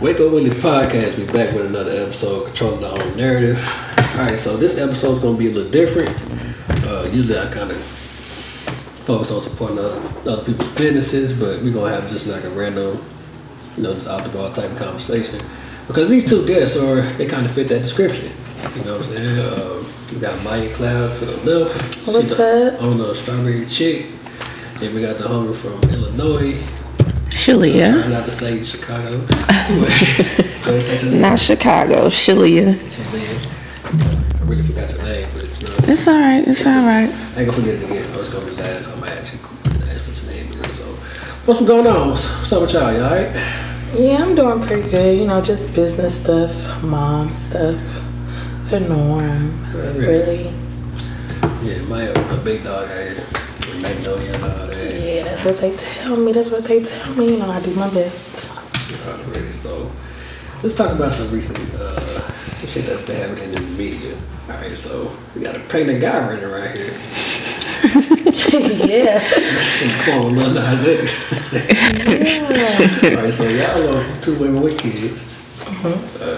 Wake Up Willie podcast. We back with another episode, controlling the own narrative. All right, so this episode's gonna be a little different. Uh, usually, I kind of focus on supporting other, other people's businesses, but we're gonna have just like a random, you know, just out the ball type of conversation because these two guests are they kind of fit that description. You know what I'm saying? Uh, we got Maiya Cloud to the left. What's She's the up? owner of Strawberry Chick. Then we got the homie from Illinois. Shaleea. Trying not to say Chicago. Go ahead, state your name. Not Chicago, Shaleea. Shazam. I really forgot your name, but it's not. It's all right. It's all right. I ain't gonna forget it again. Oh, it's gonna be the last time I ask you ask what your name is. So, what's going on? What's up with y'all? You alright? Yeah, I'm doing pretty good. You know, just business stuff, mom stuff, the norm. Yeah, really. Really? Yeah, my a big dog out here. Magnolia and what they tell me. That's what they tell me. You know, I do my best. Already. So, let's talk about some recent uh, shit that's been happening in the media. All right, so we got a pregnant guy running around here. yeah. Some form of Lil Nas X. Yeah. All right, so y'all are two women with kids.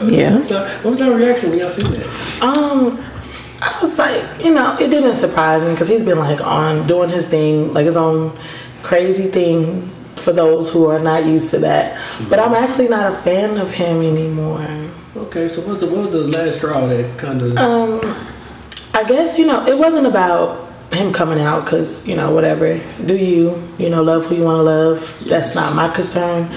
Yeah. So, what was your reaction when y'all seen that? Um, I was like, you know, it didn't surprise me because he's been like on doing his thing, like his own crazy thing for those who are not used to that. But I'm actually not a fan of him anymore. Okay, so what's the, what was the last straw that kind of? Um, I guess you know it wasn't about him coming out because you know whatever. Do you you know love who you want to love? That's not my concern.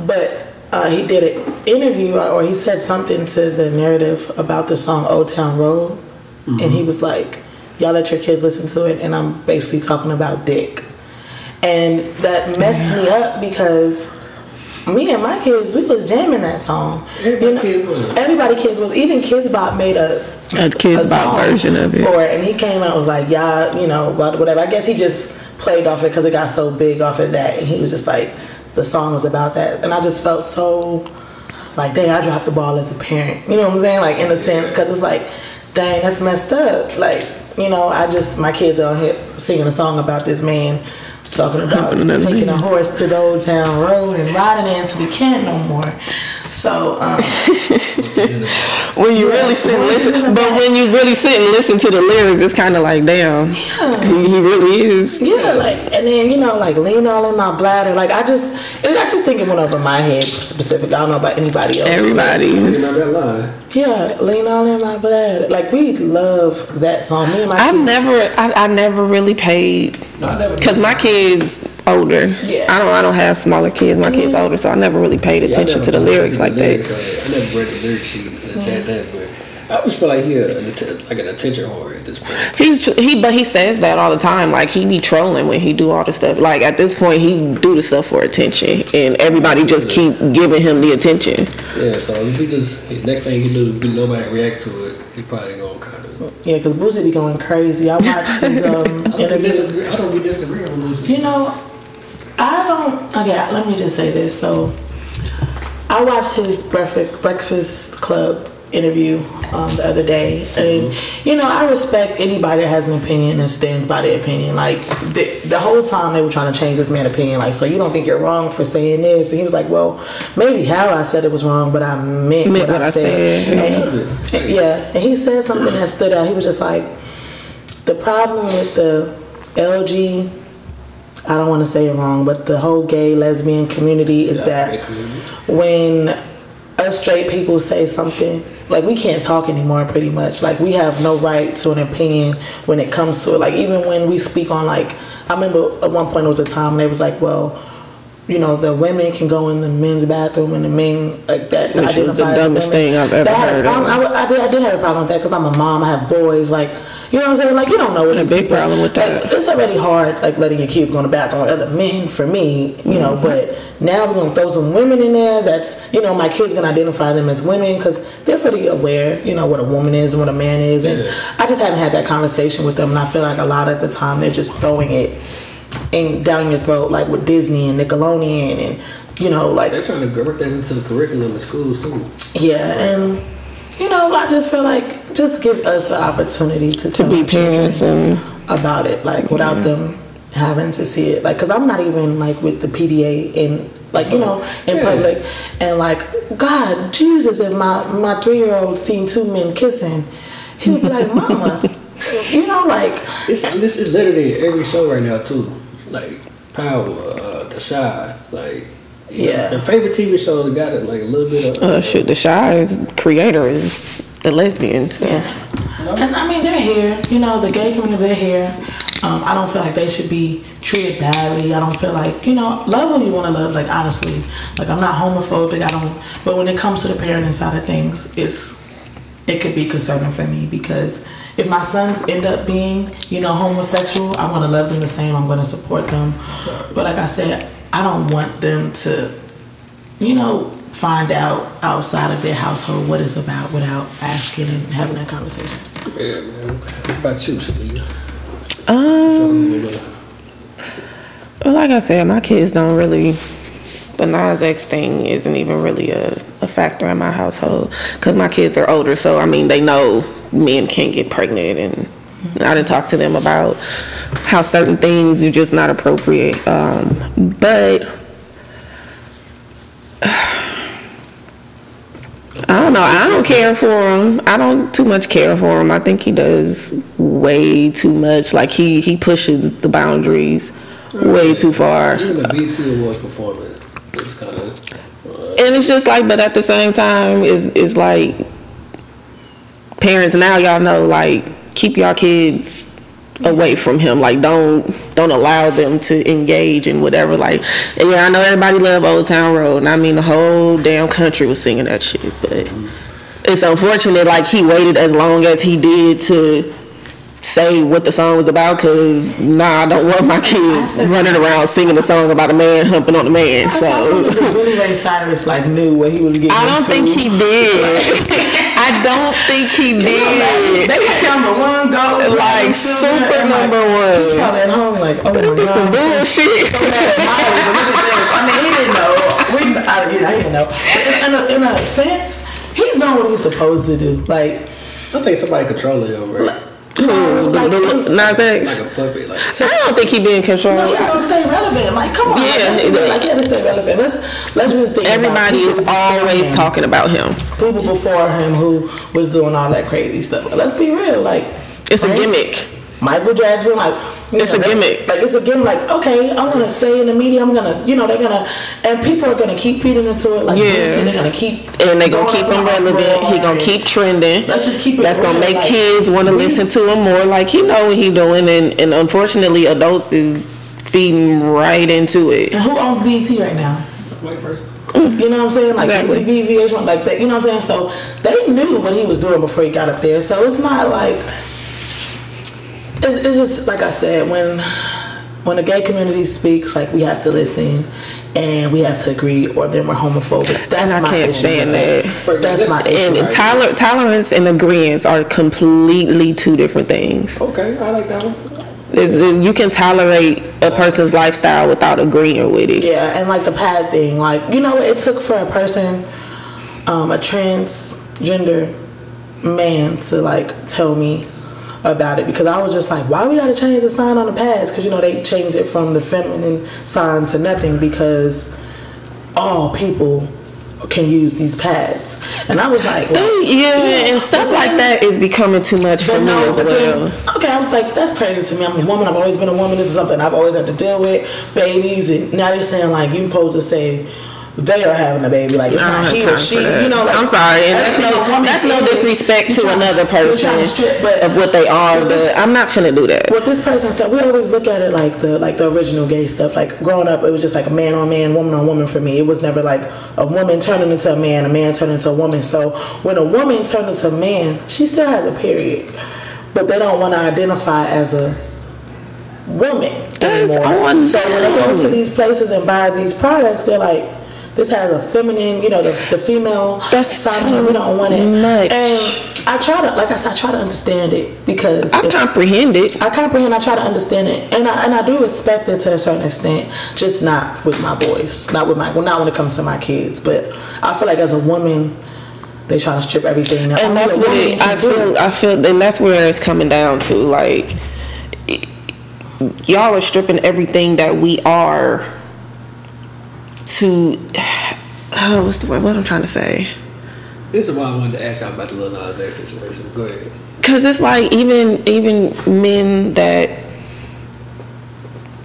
But uh, he did an interview or he said something to the narrative about the song Old Town Road, and he was like, "Y'all let your kids listen to it," and I'm basically talking about dick, and that messed me up because. Me and my kids, we was jamming that song. Everybody kid was. Everybody kids was. Even Kidz Bop made a A Kidz Bop version of it. for it, and he came out and was like, "Yeah, you know, but whatever." I guess he just played off it because it got so big off of that, and he was just like, the song was about that, and I just felt so like, dang, I dropped the ball as a parent. You know what I'm saying? Like in a sense, because it's like, dang, that's messed up. Like, you know, I just my kids are here singing a song about this man. Talking about taking a horse to the old town road and riding it until he can't no more. So, um, When you really sit and listen, but when you really sit and listen to the lyrics, it's kind of like, damn, he, he really is. Yeah, like, and then you know, like lean all in my bladder. Like, I just, it, I just think it went over my head specifically. I don't know about anybody else. Everybody You is. know that line. Yeah, lean all in my bladder. Like, we love that song. Me and my I've kids- never, I, I never really paid No, I never. because my kids older. Yeah. I don't, I don't have smaller kids. My kids older, so I never really paid Yeah, attention never to the lyrics like lyrics, that. uh, I never read the lyric sheet and said that, but I just feel like he a, like an attention whore at this point. He's he, but he says that all the time. Like he be trolling when he do all the stuff. Like at this point, he do the stuff for attention, and everybody just keep giving him the attention. Yeah, so if he just next thing he do, be nobody react to it, he probably gonna kind of. Yeah, because Boosie be going crazy. I watched his um, I don't be interview. disagree. I don't be disagreeing with Boosie. You know, I don't. Okay, let me just say this. So, I watched his breakfast breakfast club interview um, the other day, and you know, I respect anybody that has an opinion and stands by their opinion. Like the, the whole time they were trying to change this man's opinion. Like, so you don't think you're wrong for saying this? And he was like, well, maybe how I said it was wrong, but I meant, Meant what, I said. said. And- yeah, and he said something that stood out. He was just like, the problem with the LG, I don't want to say it wrong, but the whole gay lesbian community is that when us straight people say something, like we can't talk anymore pretty much. Like we have no right to an opinion when it comes to it. Like even when we speak on like I remember at one point there was a time they was like, well, you know, the women can go in the men's bathroom and the men like that. Which was the dumbest women. thing I've ever That had heard of. problem- I, I did, I did have a problem with that because I'm a mom. I have boys. Like, you know what I'm saying? Like, you don't know what A big problem with like, that. It's already hard, like letting your kids go in the bathroom with other men. For me, you know, Mm-hmm. but now we're gonna throw some women in there. That's you know, my kids gonna identify them as women because they're pretty aware, you know, what a woman is and what a man is. And Yeah. I just haven't had that conversation with them, and I feel like a lot of the time they're just throwing it in down your throat, like with Disney and Nickelodeon and. You know, like They're trying to work that into the curriculum in schools too. yeah, and you know, I just feel like just give us an opportunity to, To tell be parents and about it, like without them having to see it like because i'm not even like with the pda in like you know in Yeah. public and like god jesus if my my three-year-old seen two men kissing he would be like mama you know like It's, this is literally every show right now too. Like Power, uh, The Chi, like Yeah. The favorite TV show that got it like a little bit of. Uh, shit, the Chi creator is the lesbians. Yeah. And I mean, they're here. You know, the gay community, they're here. Um, I don't feel like they should be treated badly. I don't feel like, you know, love who you want to love. Like, honestly, like, I'm not homophobic. I don't, but when it comes to the parenting side of things, it's, it could be concerning for me because if my sons end up being, you know, homosexual, I'm going to love them the same. I'm going to support them. But like I said, I don't want them to, you know, find out outside of their household what it's about without asking and having that conversation. Yeah, man. What about you, Shaleea? Um, well, like I said, my kids don't really. The Nas X thing isn't even really a, a factor in my household because my kids are older, so I mean they know men can't get pregnant, and I didn't talk to them about how certain things are just not appropriate. Um, but I don't know. I don't care for him. I don't too much care for him. I think he does way too much. Like he he pushes the boundaries way too far. Even the BET Awards performance was kind of. And it's just like, but at the same time, it's, it's like parents now y'all know like keep y'all kids away from him. Like don't don't allow them to engage in whatever. Like and yeah, I know everybody love Old Town Road, and I mean the whole damn country was singing that shit. But it's unfortunate like he waited as long as he did to say what the song was about because nah i don't want my kids running around singing a song about a man humping on a man I so thought Billy Ray Cyrus like knew what he was getting I don't into. think he did. I don't think he did. They got number one gold, Like, platinum, super and, like, number one. He's probably at home like, oh my This some god. bullshit. So mad at Molly, but look at this. I mean, he didn't know. We, I, I didn't know. But in, in, a, in a sense, he's doing what he's supposed to do. Like, I think somebody controlling him, right? Who? Um, like, The- the- Nas X? Like a puppet, like. I don't think he being no, he has to stay relevant. Like, come on. Yeah, like, like, he has to stay relevant. Let's let's just think. Everybody people is always him. talking about him. people before him who was doing all that crazy stuff. But let's be real, like It's a gimmick. Michael Jackson, like you It's a gimmick. Like it's a gimmick. Like okay, I'm gonna stay in the media. I'm gonna, you know, they're gonna, and people are gonna keep feeding into it. Like Yeah. Boosie, they're gonna keep, And they're gonna going keep up him on relevant. He gonna keep trending. Let's just keep it That's gonna make like, kids want to listen to him more. Like he know what he doing, and, and unfortunately, adults is feeding right into it. And who owns BET right now? White person. You know what I'm saying? Like Exactly. MTV, VH1, like that. You know what I'm saying? So they knew what he was doing before he got up there. So it's not like it's, it's just like I said when when the gay community speaks, like we have to listen and we have to agree, or then we're homophobic. That's And I my can't issue stand with that. That's my issue. And toler- tolerance and agreement are completely two different things. Okay, I like that one. It's- you can tolerate a person's lifestyle without agreeing with it. Yeah, and like the pad thing, like you know, it took for a person, um, a transgender man, to like tell me about it because I was just like, why we gotta change the sign on the pads? Because you know they changed it from the feminine sign to nothing because all people can use these pads, and I was like, well, Yeah, and stuff like that is becoming too much for me no, as well. then, okay, I was like, that's crazy to me. I'm a woman. I've always been a woman. This is something I've always had to deal with. Babies, and now they're saying like you supposed to say they are having a baby. Like it's don't he or she. You know, like, I'm sorry, and that's no that's no disrespect to another person to strip, but of what they are, but I'm not finna do that. what this person said, we always look at it like the like the original gay stuff. Like growing up, it was just like a man on man, woman on woman for me. It was never like a woman turning into a man, a man turning into a woman. So when a woman turned into a man, she still has a period, but they don't want to identify as a woman That's anymore. So when they go to these places and buy these products, they're like. This has a feminine, you know, the, the female That's side. too We don't want it. much. And I try to, like I said, I try to understand it because I comprehend it. I comprehend. I try to understand it, and I and I do respect it to a certain extent. Just not with my boys, not with my well, not when it comes to my kids. But I feel like as a woman, they try to strip everything. Now, and only that's what it, I can do feel. I feel, and that's where it's coming down to. Like, y'all are stripping everything that we are to oh, what's the word? What I'm trying to say? This is why I wanted to ask y'all about the Lil Nas X situation. Go ahead. Cause it's like even even men that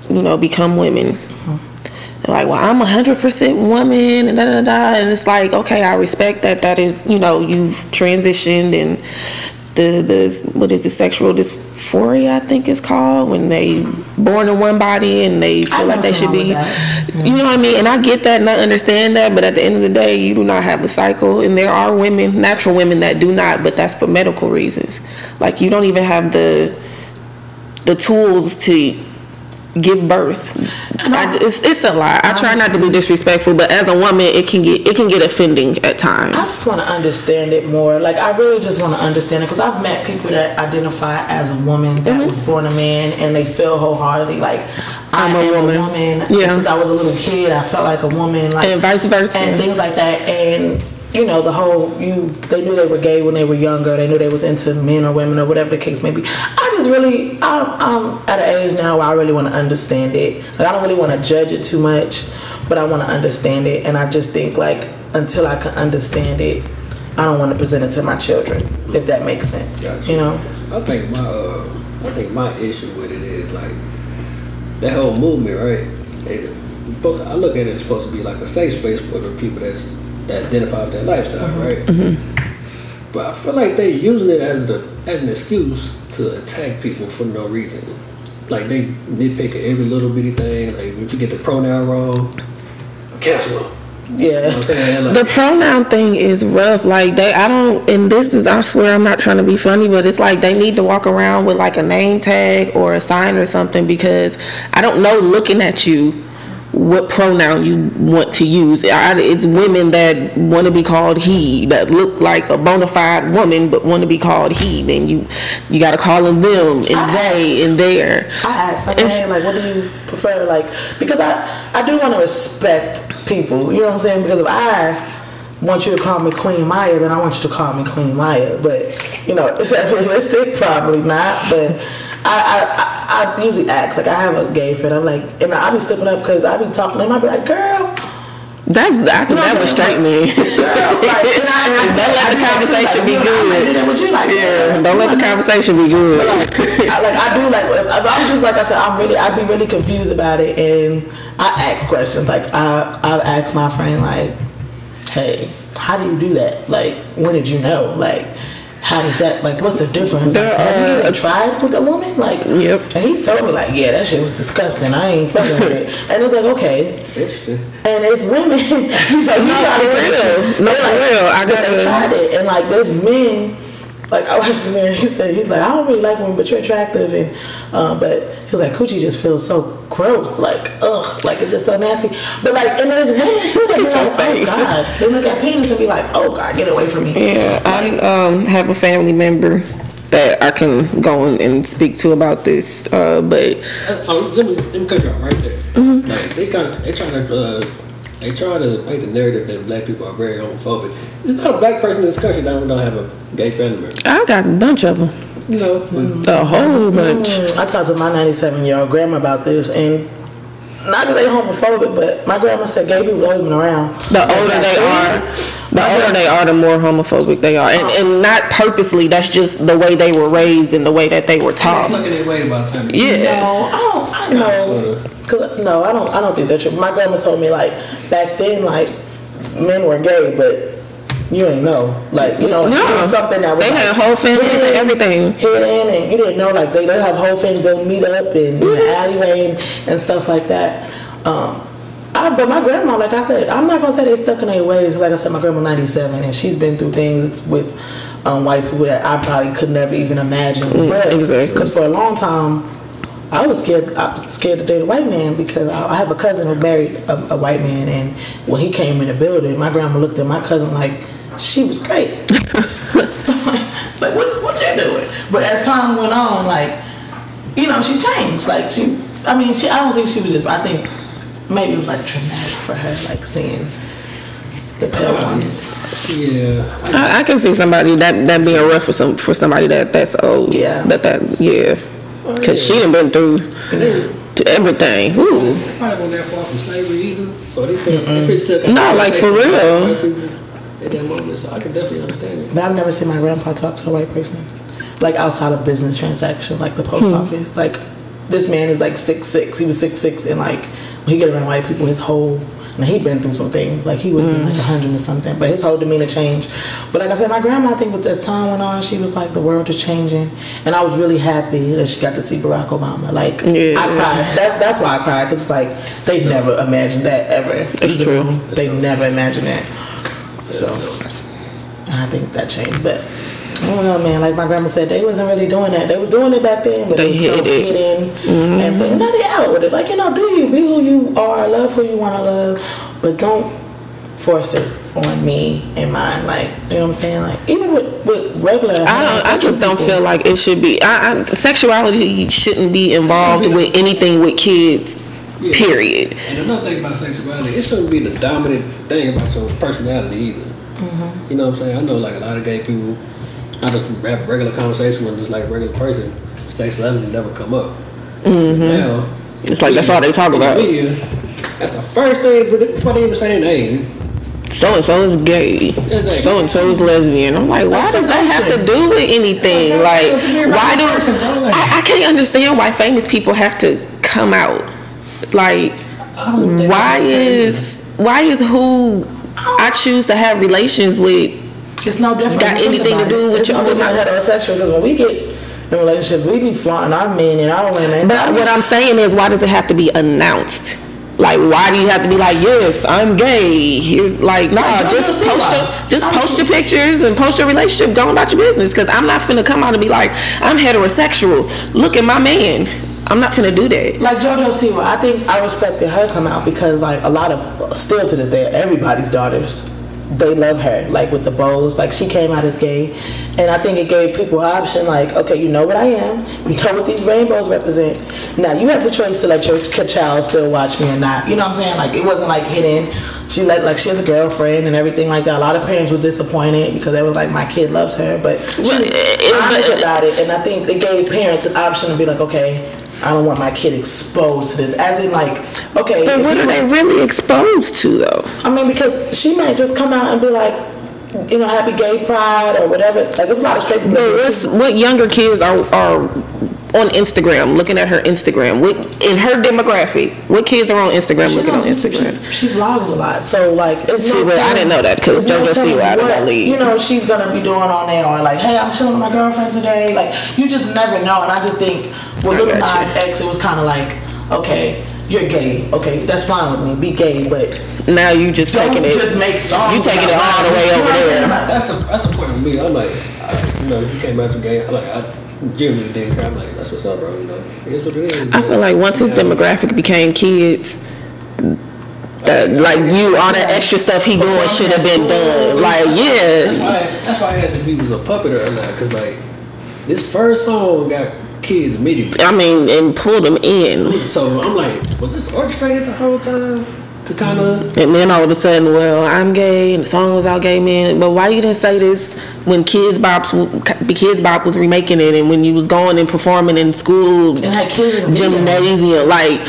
you know become women. They're like, well, I'm a hundred percent woman, and da da da. And it's like, okay, I respect that. That is, you know, you've transitioned, and the the what is it, sexual dysphoria? I think it's called when they born in one body and they feel like they should be. that. You know what I mean? And I get that and I understand that, but at the end of the day, you do not have a cycle, and there are women, natural women, that do not, but that's for medical reasons. Like you don't even have the the tools to give birth. I, it's, it's a lot. I try not to be disrespectful, but as a woman, it can get it can get offending at times. I just want to understand it more. Like I really just want to understand it because I've met people that identify as a woman that mm-hmm. was born a man and they feel wholeheartedly like I'm a woman. A woman. Yeah. Since I was a little kid, I felt like a woman. Like And vice versa. and things like that. And you know the whole you they knew they were gay when they were younger. They knew they was into men or women or whatever the case may be. I just really I'm, I'm at an age now where I really want to understand it. Like I don't really want to judge it too much, but I want to understand it. And I just think like until I can understand it, I don't want to present it to my children. If that makes sense, Gotcha. you know. I think my uh, I think my issue with it is like that whole movement, right? It, I look at it as supposed to be like a safe space for the people that's that identify with that lifestyle, uh-huh. right? Mm-hmm. But I feel like they're using it as the as an excuse to attack people for no reason. Like they nitpick at every little bitty thing. Like if you get the pronoun wrong, cancel them. Yeah. what I'm saying? Like, The pronoun thing is rough. Like they, I don't, and this is, I swear, I'm not trying to be funny, but it's like they need to walk around with like a name tag or a sign or something because I don't know. Looking at you, what pronoun you want to use? I, it's women that want to be called he, that look like a bona fide woman but want to be called he. Then you, you got to call them them and they and their. I asked, I said, like, what do you prefer? Like, because I, I do want to respect people, you know what I'm saying? Because if I want you to call me Queen Maiya, then I want you to call me Queen Maiya. But, you know, it's realistic? Probably not. But I, I, I, I usually ask, like, I have a gay friend, I'm like, and I be stepping up because I be talking to him, I be like, girl, That's I think You know that would was I'm straight saying? man. girl, like, and I, and I, Don't let the do that too, conversation be you know, I might good. do that with you, like, Yeah, don't let the conversation be good. I, like I do like I'm just like I said I'm really I'd be really confused about it and I ask questions like I I've asked my friend like hey how do you do that like when did you know like how does that like what's the difference There like, have you even tried with a woman like Yep. and he's told me like yeah that shit was disgusting I ain't fucking with it and it's like okay interesting. and it's women you know you No, try to for do this real. No, for like, real. I but gotta- they tried it and like there's men like I watched the man he said he's like I don't really like women but you're attractive and um, but he was like coochie just feels so gross like ugh like it's just so nasty but like and there's women too that be Your like oh face. god they look at penis and be like oh god get away from me Yeah, I um, have a family member that I can go and, and speak to about this, uh, but Oh, let me, let me cut you off right there. Like they kind of they trying to uh, they try to paint the narrative that black people are very homophobic. There's not a black person in this country that don't have a gay family member. I've got a bunch of them, You know, but a whole bunch. Mm, I talked to my 97 year old grandma about this and not that they homophobic but my grandma said gay people always been around The older they are, the older they are, the more homophobic they are, and, and not purposely. That's just the way they were raised and the way that they were taught. looking their way by the time. you- Yeah. No, I don't. I know. Sorta. Cause no, I don't. I don't think that's true. My grandma told me like back then, like men were gay, but you ain't know. Like you know, it No. was something that was They like, had whole families and hidden- everything. hidden, and you didn't know. Like they they have whole families. They'll meet up in, in the alleyway and, and stuff like that. Um, I, but my grandma, like I said, I'm not gonna say they stuck in their ways. Like I said, my grandma 97, and she's been through things with um, white people that I probably could never even imagine. but Mm, exactly. because for a long time, I was scared. I was scared to date a white man because I, I have a cousin who married a, a white man, and when he came in the building, my grandma looked at my cousin like she was crazy. like what? What you doing? But as time went on, like you know, she changed. Like she, I mean, she. I don't think she was just. I think maybe it was like traumatic for her, like seeing the pale ones. Yeah, I, I can see somebody that that being rough for some for somebody that that's old. Yeah. That that yeah. Cause she done been through to everything. Ooh. Probably wasn't that far from slavery either. So they feel, they feel No, like, for real. At that moment, so I can definitely understand it. But I've never seen my grandpa talk to a white person, like outside of business transactions, like the post hmm. office. Like this man is like six six. He was six six, and like when he get around white people, his whole now he'd been through some things. Like he would have been like a mm. hundred or something, but his whole demeanor changed. But like I said, my grandma, I think, with as time went on, she was like, the world is changing, and I was really happy that she got to see Barack Obama. Like Yeah. I cried. That, that's why I cried because it's like they never imagined that ever. It's true. They never imagined that. So. I think that changed, but I don't know, man. Like my grandma said, they wasn't really doing that. They was doing it back then, but They they, was so it. hidden and things. Now they out with it. Like you know, do you be who you are, love who you want to love, but don't force it on me and mine. Like you know what I'm saying? Like even with with regular, I don't, I just don't feel like it should be. I, I, sexuality shouldn't be involved with anything with kids. Yeah. Period. And another thing about sexuality, it shouldn't be the dominant thing about your personality either. Mm-hmm. You know what I'm saying? I know like a lot of gay people, I just have regular conversation with just like regular person, sexuality never come up. Now, Mm-hmm. It's like that's all they talk the about. Media, that's the first thing before they even say their name. So and so is gay. So and so is lesbian. I'm like, why does that have to do with anything? Like, why do I, I can't understand why famous people have to come out? Like, I don't think why is why is who I choose to have relations with? It's no different. got when you think anything to do it. with your- no than heterosexual because when we get in relationships, we be flaunting our men and our women. So But what I'm saying is, why does it have to be announced? Like, why do you have to be like, yes, I'm gay? Here's like, nah, just post your, just post your pictures and post your relationship, go about your business. Because I'm not finna come out and be like, I'm heterosexual. Look at my man. I'm not finna do that. Like JoJo Siwa, I think I respected her come out because like a lot of still to this day, everybody's daughters, they love her. Like with the bows, like she came out as gay, and I think it gave people option. Like, okay, you know what I am, you know what these rainbows represent. Now you have the choice to let your child still watch me or not. You know what I'm saying? Like it wasn't like hidden. She let like she has a girlfriend and everything like that. A lot of parents were disappointed because they was like, my kid loves her, but she Well, was honest about it, and I think it gave parents an option to be like, okay. I don't want my kid exposed to this. As in, like, okay. But what are they really exposed to, though? I mean, because she might just come out and be like, you know, happy gay pride or whatever. Like, there's a lot of straight people. But that do what's, too. what younger kids are are on Instagram looking at her Instagram? What in her demographic? What kids are on Instagram She looking on Instagram? She, she vlogs a lot, so like it's See, no. well, I didn't know that 'cause it's no JoJo telling Siwa out of what, that league. You know, she's gonna be doing on there, or like, hey, I'm chilling with my girlfriend today. Like, you just never know. And I just think with I Lil Nas. X, it was kind of like, okay, you're gay. Okay, that's fine with me. Be gay, but Now you just don't taking it. just make songs. You taking it all the way over there. That's the that's the point for me. I'm like, I, you know, you came out to gay. I like, I genuinely didn't care. I'm like, that's what's up, bro. You know, it is what it is. I feel like once his demographic became kids, that like you all that extra stuff he doing should have been done. Like That's yeah, why. That's why I asked if he was a puppeter or not. Cause like, this first song got kids immediately. I mean, and pulled them in, So I'm like, was this orchestrated the whole time to kind of? and then all of a sudden, well, I'm gay, and the song was all gay men. But why you didn't say this when Kidz Bop, Kidz Bop was remaking it, and when you was going and performing in school, And had kids in the video. gymnasium, like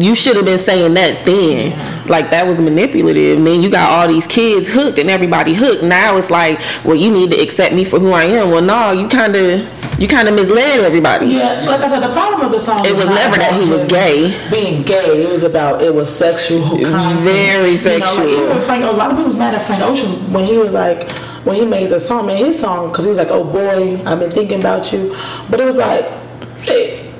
you should have been saying that then. Like that was manipulative. And then you got all these kids hooked and everybody hooked. Now it's like, well, you need to accept me for who I am. Well, no, you kind of, you kind of misled everybody. Yeah, like I said, the problem of the song. It was never that he was gay. Being gay, it was about it was sexual. content. Very You know, sexual. like, even Frank, a lot of people was mad at Frank Ocean when he was like, when he made the song, made his song, because he was like, "Oh boy, I've been thinking about you," but it was like, hey,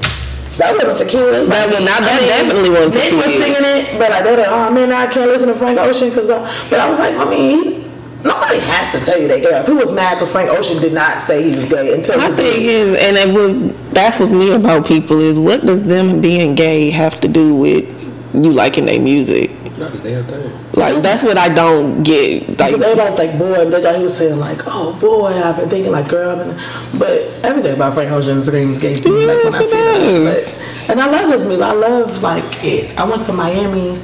that wasn't for kids. That Like, was not- I mean, definitely wasn't for Nick was kids. singing it, but like, they're like, "Oh man, I can't listen to Frank Ocean," because, but I was like, I mean. Nobody has to tell you they gay. Who was mad because Frank Ocean did not say he was gay until My he thing did. is, and it what baffles me about people is, what does them being gay have to do with you liking their music? Not the damn thing. Like that's what I don't get. Like Because everybody was like, boy, but they he was saying like, oh boy, I've been thinking like, girl, but everything about Frank Ocean screams gay to me. like when I see it that. does. But, and I love his music. I love like it. I went to Miami,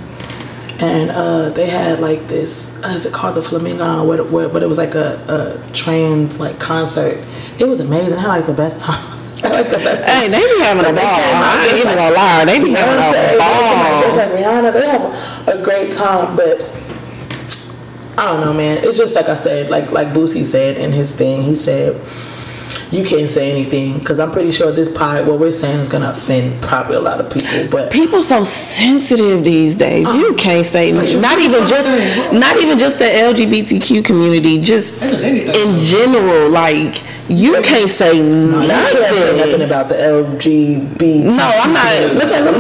and uh, they had like this. Uh, is it called the Flamingo? What what, but it was like a, a trans like concert. It was amazing. I had like the best time. I like the best. Hey, they be having a ball. I ain't even gonna lie. They be having a just ball. like Rihanna, they have a great time, but I don't know, man. It's just like I said, like like Boosie said in his thing. He said. You can't say anything because I'm pretty sure this part, what we're saying, is gonna offend probably a lot of people. But People so sensitive these days. Uh, You can't say not even just not even just the LGBTQ community. Just That's just anything. in general, like you can't say no, you can't say nothing nothing. about the LGBT. No, I'm not. Look at no,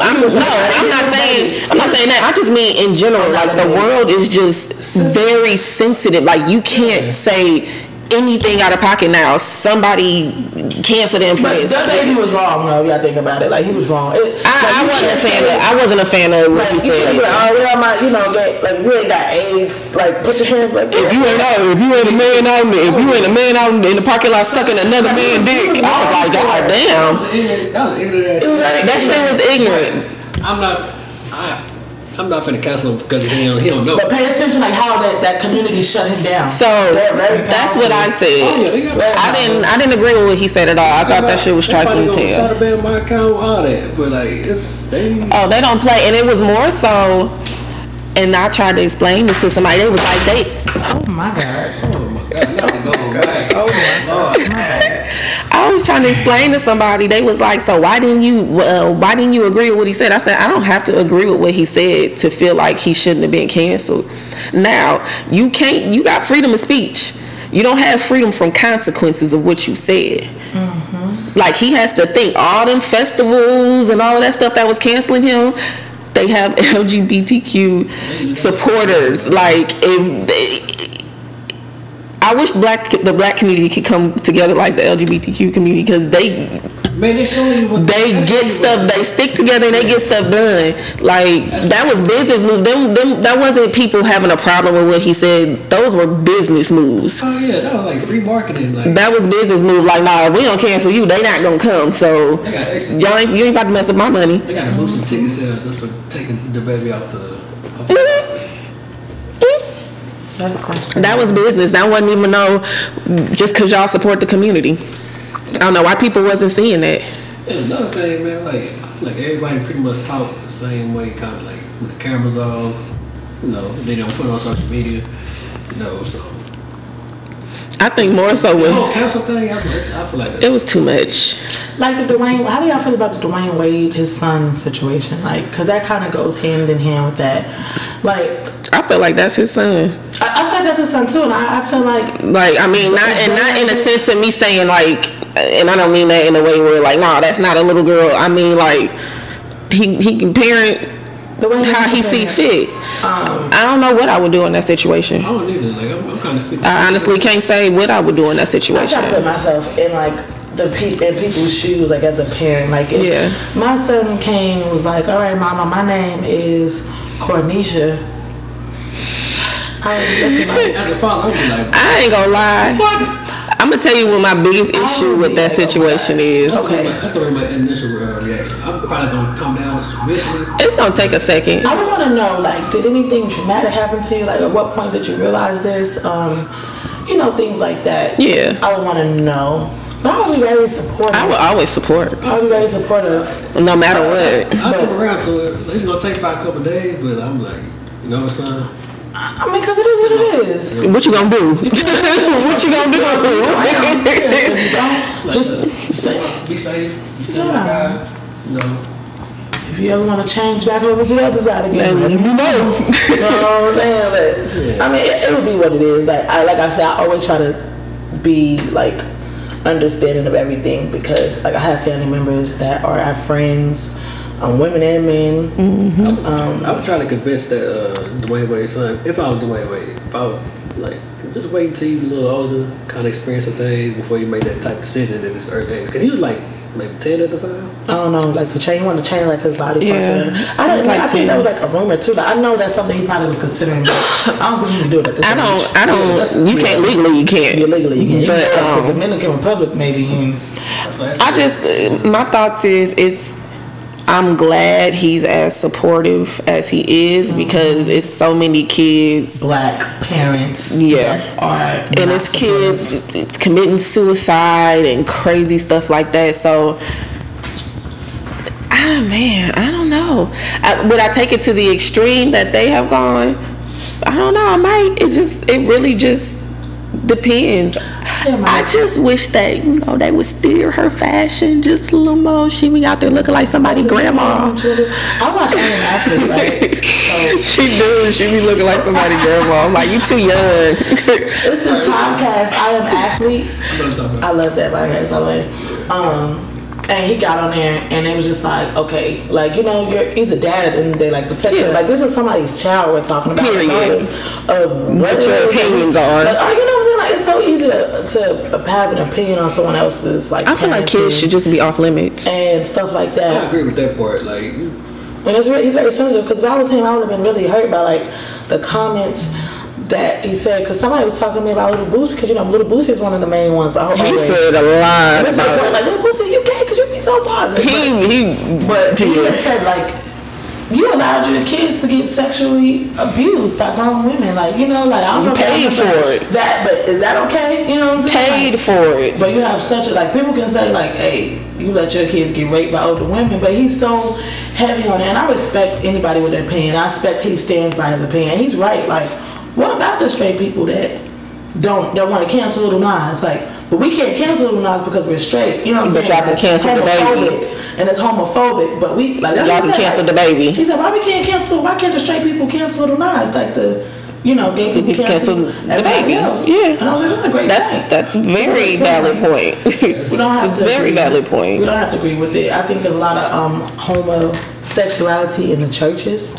I'm no, I'm not saying. I'm not saying that. I just mean in general. Like the world is just very sensitive. Like you can't say anything out of pocket now. Somebody cancel them for But this. DaBaby was wrong, though. Y'all think about it, like he was wrong. It, I, like, I wasn't a fan of. I wasn't a fan of what Like, he you like, said. oh, well, my, you know, get, like you ain't got AIDS. Like, put your hands like If you ain't out, if you ain't a man out, if you ain't a man out in the parking lot sucking another man dick, I was like, God damn, That was ignorant. That was ignorant. that shit was ignorant. I'm not. I, I'm not finna cancel him because he don't, he don't know. But pay attention, like how that, that community shut him down. So that's what I powerful. Oh, yeah, said. they got I didn't, I didn't agree with what he said at all. I thought that shit was trifling as hell. probably gonna ban my account, all that, but like it's they. Oh, they don't play, and it was more so. And I tried to explain this to somebody. They was like, they. Oh my god. My god, you have to go back. My god. I was trying to explain to somebody. They was like, so why didn't you? Uh, why didn't you agree with what he said? I said, I don't have to agree with what he said to feel like he shouldn't have been canceled. Now you can't. You got freedom of speech. You don't have freedom from consequences of what you said. Like he has to think all them festivals and all of that stuff that was canceling him. They have LGBTQ supporters. Like if I wish black the black community could come together like the LGBTQ community because they Man, they show you what they get stuff they stick together and they get stuff done. Like that was business move. Them, them that wasn't people having a problem with what he said. Those were business moves. Oh yeah, that was like free marketing. Like That was business move. Like, nah, if we don't cancel you, they not gonna come. So they got extra. y'all ain't, you ain't about to mess up my money. They got to boost some ticket sales just for taking DaBaby. Off the That's crazy. That was business. That wasn't even no just cause y'all support the community. I don't know why people wasn't seeing that. and another thing, man, like like everybody pretty much talk the same way, kind of like when the cameras off. You know, they don't put it on social media. You know, so I think more so the with oh, whole council thing. I feel, I feel like it was too much. Like the Dwyane, how do y'all feel about the Dwyane Wade, his son situation? Like, cause that kind of goes hand in hand with that. Like, I feel like that's his son. I, I feel like that's his son too, and I, I feel like Like I mean, not and not in a sense of me saying like, and I don't mean that in a way where like, no, that's not a little girl. I mean like, he he can parent the way how he see fit. Um, I don't know what I would do in that situation. I don't either. Like I'm, I'm kind of. 50. I honestly can't say what I would do in that situation. I try to put myself in like the pe- in people's shoes, like as a parent. Like, if Yeah. my son came and was like, "All right, mama, my name is Cornisha." I was looking like, As a father, I'm just like, I ain't gonna lie. what? I'm gonna tell you what my biggest issue with that situation is. Okay. That's gonna my initial uh, reaction. I'm probably gonna calm down eventually. It's gonna take a second. I would want to know, like, did anything traumatic happen to you? Like, at what point did you realize this? Um, you know, things like that. Yeah. I would want to know. But I would be very supportive. I would always support, I would be very supportive. no matter what. I come around to it. It's gonna take about a couple days, but I'm like, you know, what son. I mean, because it is what it is. What you gonna do? what you gonna do? just say, Be safe. You still Yeah. my guy. You know. if you ever want to change back over to the other side again, let me know. you know what I'm saying? But I mean, it, it would be what it is. Like I, like I said, I always try to be like understanding of everything because like I have family members that are our friends, um, women and men. Um, I was trying to convince that uh, Dwyane Wade's son. If I was Dwyane Wade, if I was like, just wait until you a little older, kind of experience some things before you make that type of decision at this early age. Because he was like maybe ten at the time. I don't know, like to change. He wanted to change like his body parts. Yeah. or. I don't Like like. I think that was like a rumor too. Like I know that's something he probably was considering. But I don't think he can do it at this I don't. I don't. You can't legally. You can't. Illegally, you can. You But, can go um, to Dominican Republic maybe. And I just uh, my thoughts is it's I'm glad he's as supportive as he is because it's so many kids. Black parents. Yeah. Are and it's kids it's committing suicide and crazy stuff like that. So, ah man, I don't know. I, would I take it to the extreme that they have gone? I don't know. I might. It just. It really just depends. I just wish that you know they would steer her fashion just a little more. She be out there looking like somebody grandma. I watch Am Athlete, right? So She do. She be looking like somebody grandma. I'm like, you too young. It's this podcast, I Am Athlete. I'm gonna talk about I love that podcast, by the way. Um, and he got on there, and it was just like, okay, like you know, you're he's a dad at the end of the day, like protect. Yeah. Like this is somebody's child we're talking about, Period. of what, your opinions are. Like, oh, you know so easy to, to have an opinion on someone else's like. I feel like kids should just be off limits. and stuff like that. I agree with that part. Like, And it's re- he's very sensitive because if I was him, I would have been really hurt by like the comments that he said. Because somebody was talking to me about Little Boosie, because you know Little Boosie is one of the main ones. I hope He always. said a lot. Like, about- like Little Boosie, you gay because you be so positive. He he but he did. had said like. You allowed your kids to get sexually abused by grown women, like you know, like I don't You know paid for it. That, but is that okay? You know what I'm saying? paid Like, for it. but you have such a like people can say like, hey, you let your kids get raped by older women, but he's so heavy on it, and I respect anybody with their opinion. I respect he stands by his opinion. He's right. Like, what about the straight people that don't that want to cancel Little Nas? Like, but we can't cancel Little Nas because we're straight. You know what I'm But saying? y'all can cancel DaBaby. And it's homophobic, but we like that's Y'all he can said, cancel like, DaBaby. He said, why we can't cancel? It? Why can't the straight people cancel Little Nas? Like the you know, gay people cancel, cancel DaBaby. else. Yeah. and I was like, that's a great That's point. that's very It's valid great point. We don't have It's to. very agree. valid We don't have to agree with it. I think there's a lot of um, homosexuality in the churches.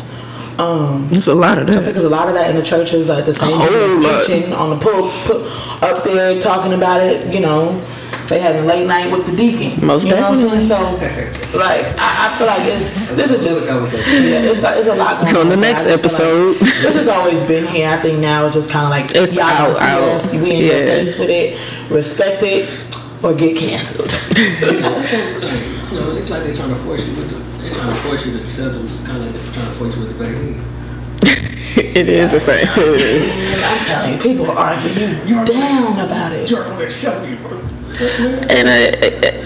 Um, There's a lot of I think that. there's a lot of that in the churches, like the same A whole people lot. preaching on the pulpit, up there talking about it. You know, they having late night with the deacon. Most you know what I'm saying? definitely. So, like, I, I feel like it's, this is just conversation. yeah, it's, it's a lot going On on. the but next I just feel episode. like it's just always been here. I think now it's just kind of like It's y'all out, don't see out. us, we in your face with it, respect it, or get canceled. you know, it's like they're trying to force you with the, they're trying to force you to accept them, kind of like they're trying to force you with the vaccine. It is the same. It is. And I'm telling you, people argue you down about it. You're going to accept me, bro. And uh,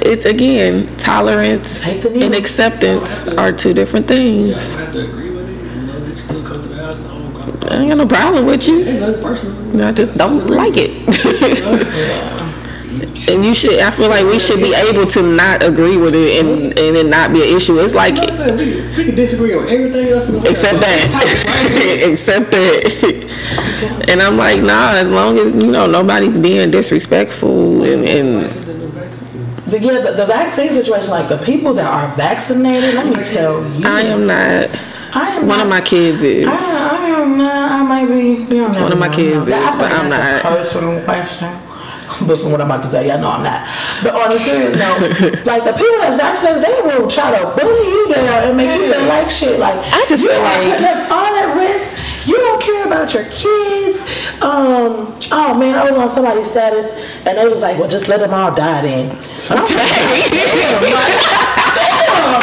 it's again, tolerance Take the needle. and acceptance are two different Yeah, I things. don't have to agree with it. You know, they still come to the house. I don't got a I problem. ain't got no problem with you. Ain't nothing personal. I just don't like it. and you should. I feel like we should be able to not agree with it and and it not be an issue. It's like we, we can disagree on everything else. except world, but this topic right here, that, except that. And I'm like, nah. As long as you know nobody's being disrespectful and and the vaccine. Yeah, the, the vaccine situation, like the people that are vaccinated, let me tell you, I am not. I am One not, of my kids is. I, I am not. I might be. You don't One of my know. kids That- I is, feel but I'm that's a not. personal question. But from what I'm about to tell you, I know I'm not. But on a serious note, like the people that's vaccinated, they will try to bully you down and make you feel like shit. Like I just you feel are like- putting us all at risk. You don't care about your kids. Um. Oh man, I was on somebody's status and they was like, "Well, just let them all die then." And I was like, "Damn, like, damn, damn."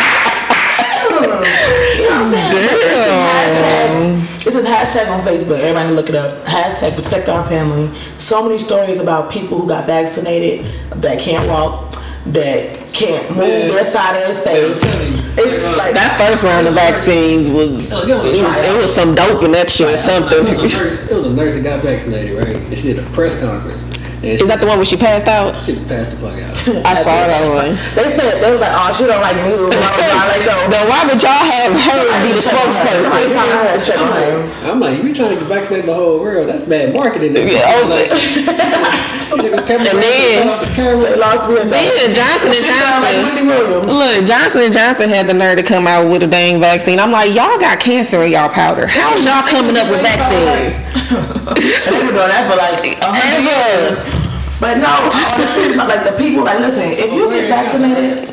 You know what I'm saying? This is hashtag. This is hashtag on Facebook. Everybody look it up. Hashtag protect our family. So many stories about people who got vaccinated that can't walk, that can't move their side of their face. It's like That first round of vaccines was oh, it was, it was some dope in that shit or something. It was, a nurse, it was a nurse that got vaccinated, right? And she did a press conference. And Is that the one where she passed out? She passed the fuck out. I saw that one. They said they was like, oh, she don't like noodles. Blah, blah, blah. Like, no. Then why would y'all have her be the spokesperson? find her, check on her. I'm like, you trying to vaccinate the whole world? That's bad marketing. Yeah, oh, like, niggas camera And then- off the camera. They lost me Then Johnson and She like Johnson. Look, Johnson and Johnson had the nerve to come out with a dang vaccine. I'm like, y'all got cancer in y'all powder. How y'all coming up with vaccines? And they've been doing that for like a hundred years. But no, on the serious note, like the people, like listen, if you get vaccinated,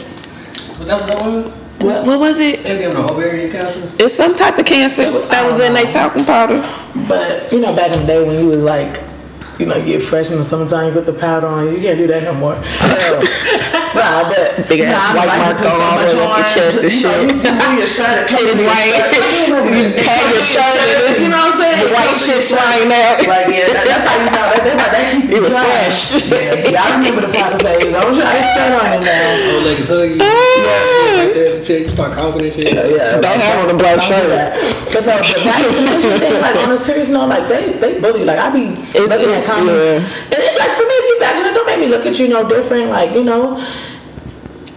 Was that what that was? What, what was it? They gave them ovarian cancer. It's some type of cancer that was in their talcum powder. but you know, back in the day when you was like, you know, get fresh in the summertime, you put the powder on, you can't do that no more. Nah, but Big ass nah, white mark so all much the your chest and shit. You do your shirt. Titties white. You have your shirt You know what I'm saying? The white shit flying out. Like yeah, that, that's how you know that. That, that keep was fresh. Yeah, yeah, I remember the powder phase. I'm trying to stand on it now. Old ladies hug you. right there at the chair, you start coughing and shit. Yeah, Don't have on a black shirt. that. But no, but vaccination thing, like on a serious note, like they they bully. Like I be looking at it's- comments, yeah. and it's like for me, if you vaccinated, don't make me look at you no different. Like you know.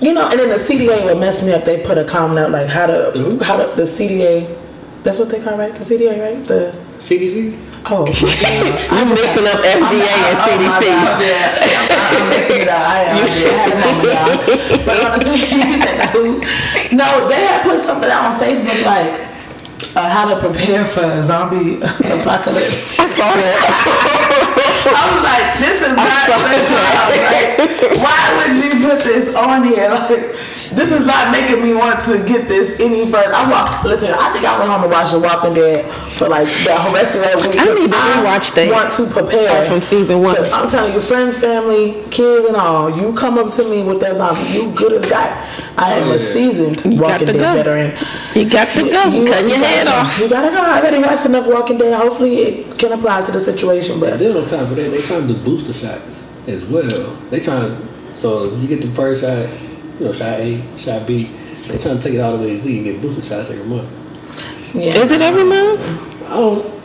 You know, and then the CDC would mess me up. They put a comment out like how to who? how to the CDC. That's what they call right. The CDC, right? The CDC? oh, my God. You mixing up FDA and Oh CDC. God, yeah, I'm, I'm messing it up. I, I, I had a moment, y'all. But honestly, he said. No, they had put something out on Facebook like uh, how to prepare for a zombie apocalypse. I saw that. I was like, this is not saw the. Like, why would you put this on here? Like, this is not making me want to get this any further. I walk. Listen, I think I went home and watched The Walking Dead for like the rest of that week. I need to rewatch that. Want to prepare from season one. So, I'm telling you, friends, family, kids, and all. You come up to me with that zombie. You good as God. I am Oh, a seasoned You got Walking to Dead go. veteran. You got to go. You- Cutting your head off. You gotta go. I already watched enough Walking Dead. Hopefully, it can apply to the situation. But Then on top of that, they trying to do booster shots as well. They trying to, so you get the first shot, you know, shot A, shot B. They trying to take it all the way to Z and get booster shots every month. yeah. Is it every month? I don't.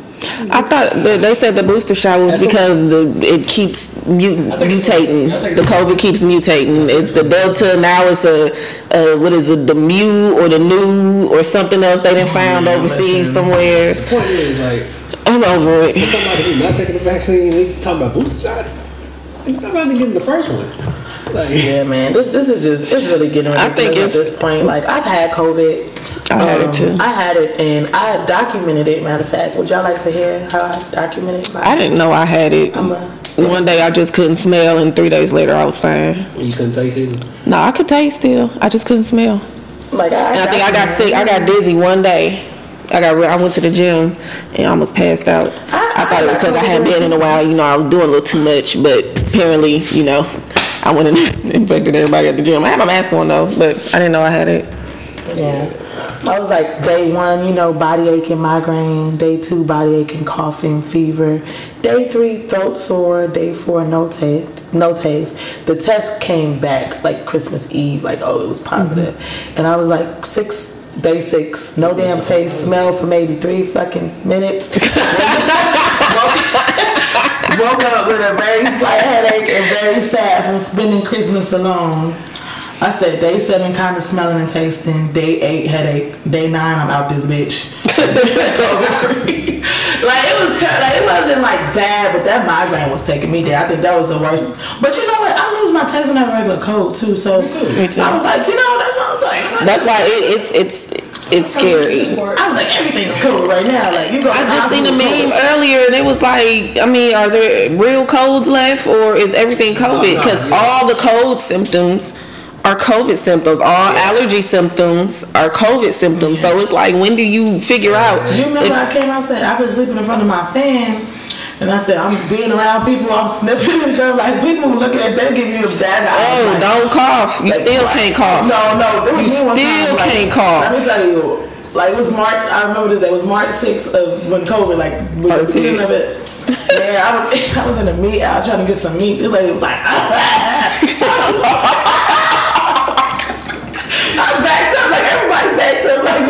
I thought that they said the booster shot was That's because the it keeps mut- I think so. mutating. The so. COVID keeps mutating. It's the Delta now. It's a, a what is it? The mu or the new or something else they done found Yeah, overseas listen. somewhere. The point is like I'm over it. somebody who's not taking the vaccine, they talking about booster shots. They talking about getting the first one. Like Yeah, man. This, this is just, it's really getting I think at this point. Like, I've had COVID. Um, I had it too. I had it and I documented it, matter of fact. Would y'all like to hear how I documented it? I didn't know I had it. I'm a- One day I just couldn't smell, and three days later I was fine. you couldn't taste it. No, I could taste still. I just couldn't smell. Like, I, And I think I got sick. I got dizzy one day. I got. re- I went to the gym and almost passed out. I- I, thought it was because I hadn't been in a while. You know, I was doing a little too much, but apparently, you know, I went and infected everybody at the gym. I had my mask on though, but I didn't know I had it. Yeah. I was like day one, you know, body ache and migraine. Day two, body ache and coughing, fever. Day three, throat sore. Day four, no taste. No taste. The test came back like Christmas Eve, like oh, it was positive. Mm-hmm. And I was like six. Day six, no damn taste, smell for maybe three fucking minutes. Woke up with a very slight headache and very sad from spending Christmas alone. I said day seven kind of smelling and tasting. Day eight headache. Day nine I'm out this bitch. Like it was ter- like it wasn't like bad, but that migraine was taking me there. I think that was the worst. But you know what? I lose my taste when I have a regular cold too. So Me too. I was like, you know, that's what I was like. That's why it, it's it's it's scary. I was like, everything's cool right now. Like you go. I just seen a meme earlier, and it was like, I mean, are there real colds left, or is everything COVID? no, Because yeah. all the cold symptoms are COVID symptoms. All allergy symptoms are COVID symptoms. So it's like, when do you figure out? You remember if- I came out and said I've been sleeping in front of my fan. And I said, I'm being around people, I'm sniffing and stuff. Like, people looking at they give you the bad oh, eyes. Oh, like, don't cough. You like, still can't cough. No, no. Was You still time, can't cough. Let me tell you. Like, it was March, I remember this day, it was March 6th of when COVID, like, First the beginning of it. Yeah, I was, I was in the meat out trying to get some meat. It was like, it was like, I backed up, like, everybody backed up, like,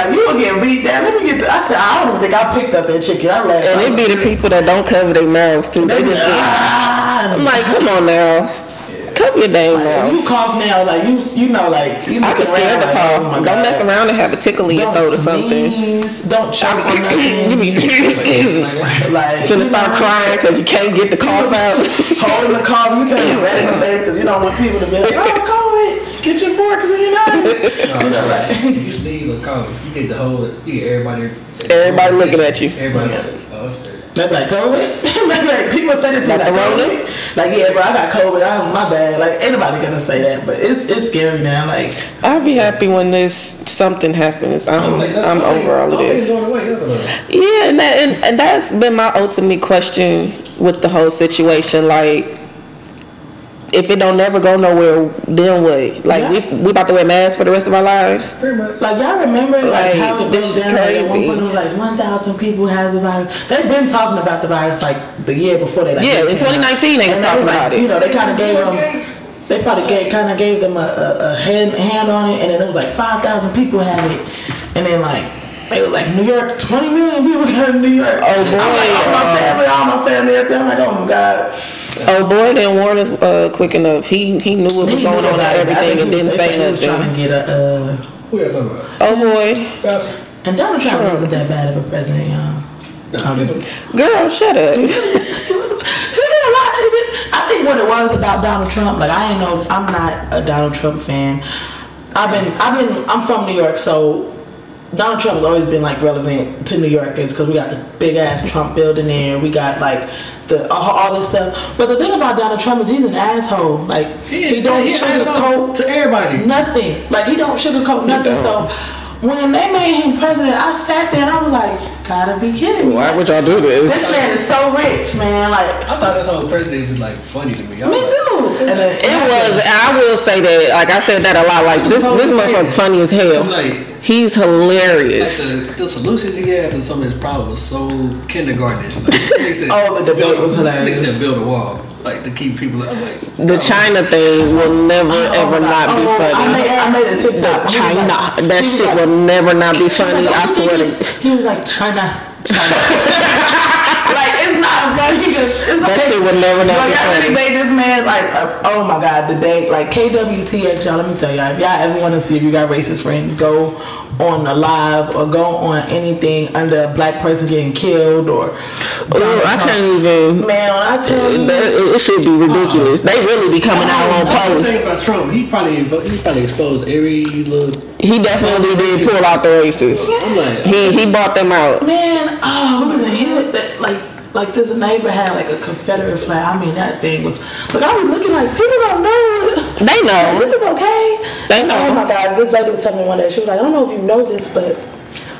like you were getting beat down. Let me get. The, I said I don't even think I picked up that chicken. I laughed. And it be the people that don't cover their mouths too. They just be, Ah, I'm like, come on now, cover your damn When mouth. you cough now, like you, you know, like you. I can stand like, cough. oh Don't God. mess around and have a tickle in your throat or something. sneeze, Don't choke on you nothing. be like you start crying because you can't get the cough out. Holding the cough, you turn red in the face because you don't want people to be like, "Oh, COVID, get your forks in your nose." you know, like. you sneeze or cough, you get the whole, you get everybody. Everybody looking at you. Everybody. Yeah. like, Oh shit. They be like COVID. They like people say it to you Like like the COVID. Like yeah, bro, I got COVID. I'm my bad. Like anybody gonna say that, but it's it's scary now. Like I'll be happy when this something happens. I'm Like, I'm over all of I it's this. on the way, look at that. Yeah, and that and, and that's been my ultimate question with the whole situation. Like, if it don't never go nowhere, then what? Like Yeah. we we about to wear masks for the rest of our lives? Pretty much. Like y'all remember like, Like, how it this broke is down? Like, at one point it was like one thousand people had the virus. They've been talking about the virus like the year before they. Like, Yeah, it in 2019 they was And talking like, about it. You know, they kind of gave them. They probably gave, kind of gave them a, a, a hand, hand on it, and then it was like five thousand people had it, and then like. They was like New York, 20 million people got in New York. Oh, boy. I'm like, all my family, all my family up there. I'm like, oh my god. Oh boy, didn't warn us uh, quick enough. He he knew what was He going on about and everything and he- didn't say said He was trying to get a. Uh, Who you talking about? Oh boy, Fauci? and Donald Trump Sure. wasn't that bad of a president, y'all. Nah, he's a- girl, shut up. he did a lot. He did- I think what it was about Donald Trump, like I ain't know, I'm not a Donald Trump fan. I've been, I've been, I'm from New York, so Donald Trump has always been like relevant to New Yorkers because we got the big ass Trump building there. We got like the all, all this stuff. But the thing about Donald Trump is he's an asshole. Like he, don't he sugarcoat to everybody. nothing. Like he don't sugarcoat nothing. So when they made him president, I sat there and I was like, gotta be kidding me. Why would y'all do This this? man is so rich, man. Like I thought this whole president was like funny to me. I me was too. And then It was. I will say that. Like I said that a lot. Like this this motherfucker funny as hell. Like, He's like hilarious. the, the solutions he had to some of his problems was so kindergartenish. Like, said, Oh, the debate build- was hilarious. They said build a wall, like to keep people. I'm like, The China thing will never ever not be Oh, I funny. made, I made a TikTok. The China, like- that shit like- will never not be funny. like, I swear to. He was like China, China. like it's not It's That like, shit would never Yo, be y'all really made this man like, uh, oh my god, the day like KWTX, y'all. Let me tell y'all, if y'all ever want to see if you got racist friends, go on a live or go on anything under a black person getting killed or. Ooh, I can't even. Man, when I tell you, That, it should be ridiculous. They really be coming out on That's the post. about Trump. He probably he probably exposed every little. He definitely did pull out the racists. Like, He he brought them out. Man, oh, we was in here that like this neighbor had like a Confederate flag. I mean that thing was like I was looking like people don't know. They know. This is okay. They oh know. Oh my God, this lady was telling me one day. She was like, I don't know if you know this, but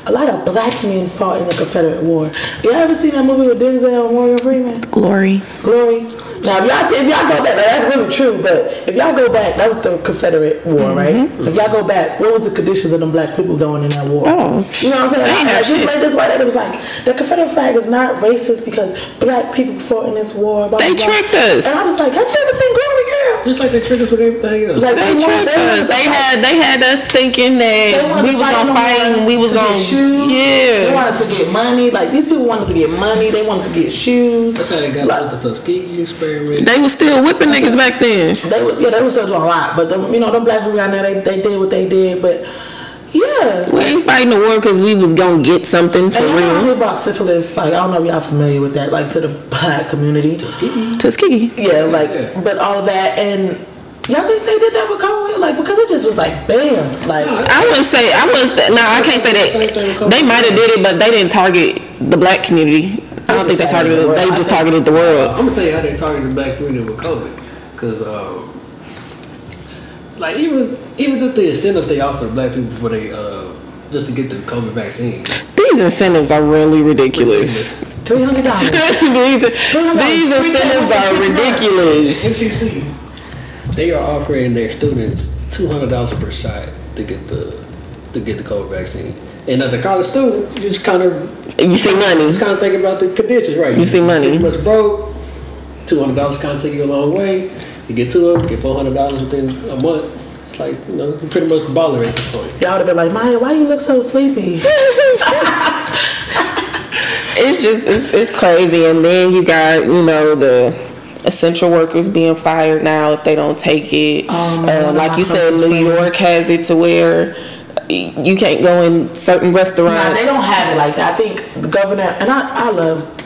a lot of black men fought in the Confederate War. You ever seen that movie with Denzel and Morgan Freeman? Glory. Glory. Now, if y'all, if y'all go back, now that's really true, but if y'all go back, that was the Confederate War, mm-hmm. right? If y'all go back, what was the conditions of them black people going in that war? Oh. You know what I'm saying? Ain't Like, have this shit. lady, this white lady was like, the Confederate flag is not racist because black people fought in this war. Blah, They blah, blah. tricked us. And I was like, have you ever seen Glory? Just like they trick us with everything else. Like, They want- tricked us. They fight- had they had us thinking that we to was gonna fight and we was to gonna shoes. They wanted to get money. Like these people wanted to get money. They wanted to get shoes. That's how they got Like, like, the Tuskegee experiment. They was still whipping niggas back then. They was yeah, they was still doing a lot, but the, you know them black people out there, they, they did what they did, but yeah. We ain't fighting the war because we was gonna get something for And y'all know about syphilis, like I don't know if y'all familiar with that, like to the black community. Tuskegee. Tuskegee. Yeah, like Yeah. but all that and y'all think they did that with COVID? Like because it just was like bam, like I wouldn't say I was no, I can't say that. They might have did it, but they didn't target the black community. I don't think they targeted. They just targeted the world. I'm gonna tell you how they targeted the black community with COVID, because um, like even even just the incentive they offer the black people for they uh just to get the COVID vaccine. These incentives are really ridiculous. three hundred dollars. these, these incentives are ridiculous. MCC, they are offering their students two hundred dollars per shot to get the to get the COVID vaccine. And as a college student, you just kind of You see money. just kind of thinking about the conditions, right? You see money. Pretty much broke. Two hundred dollars kind of take you a long way. You get two of them, get four hundred dollars within a month. It's like you know, you pretty much baller at this point. Y'all would have been like, Maiya, why you look so sleepy? It's just it's, it's crazy. And then you got you know the essential workers being fired now if they don't take it. Oh, my uh, God, like you said, New friends. York has it to where you can't go in certain restaurants. Nah, restaurants. they don't have it like that. I think the governor and I, I love,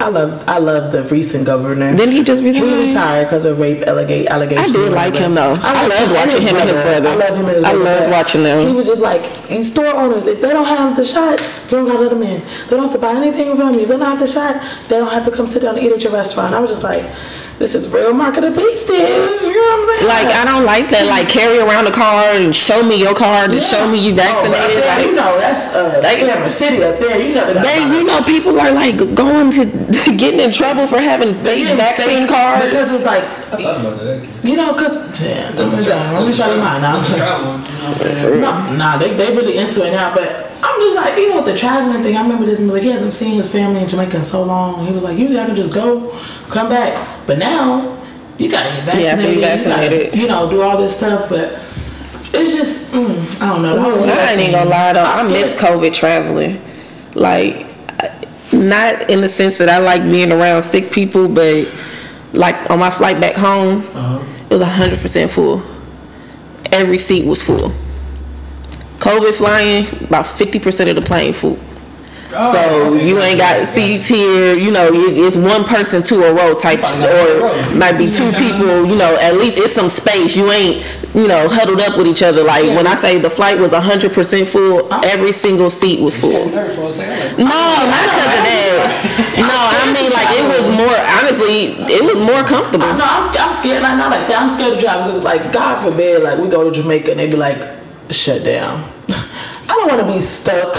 I love, I love the recent governor. Didn't he just He retired because of rape allegate, allegations. I did like him, though. I like loved watching him and his brother. I love him and his I brother. loved but watching them. He was just like these store owners. If they don't have the shot, you don't gotta let them in. They don't have to buy anything from you. If they don't have the shot, they don't have to come sit down and eat at your restaurant. I was just like, this is real marketability. You know what I'm saying? Like I don't like that. Like carry around a card and show me your card and show me you vaccinated. Oh, up there, you know that's uh, They- they, a city up there. You know they they, you know, people are like going to getting in trouble for having fake vaccine fake- cards. because it's like I thought about that. actually. you know, cause damn, let me show- let me you mine now. That's a travel one, you know what I'm saying? No, nah, they they really into it now. But I'm just like, even with the traveling thing, I remember this. Like he hasn't seen his family in Jamaica in so long. He was like, usually I can just go, come back. But now you gotta get You have to vaccinated. be gotta. You, know, do all this stuff. But it's just, mm, I don't know. Whole I ain't even gonna lie though, I I'm miss. COVID traveling. Like, not in the sense that I like being around sick people, but like on my flight back home, Uh-huh. it was hundred percent full. Every seat was full. COVID flying, about fifty percent of the plane full. Oh, so okay. you ain't got seats here, you know, it- it's one person to a row type, or might be two people, you know, at least it's some space. You ain't, you know, huddled up with each other. Like when I say the flight was hundred percent full, oh. every single seat was full. Yeah, nervous when I say, I'm like, No, not because of that. No, I mean like it was more. Honestly, it was more comfortable. No, I'm, I'm scared. Like, not like that. I'm scared to travel because, like, God forbid, like, we go to Jamaica and they be like, shut down. I don't want to be stuck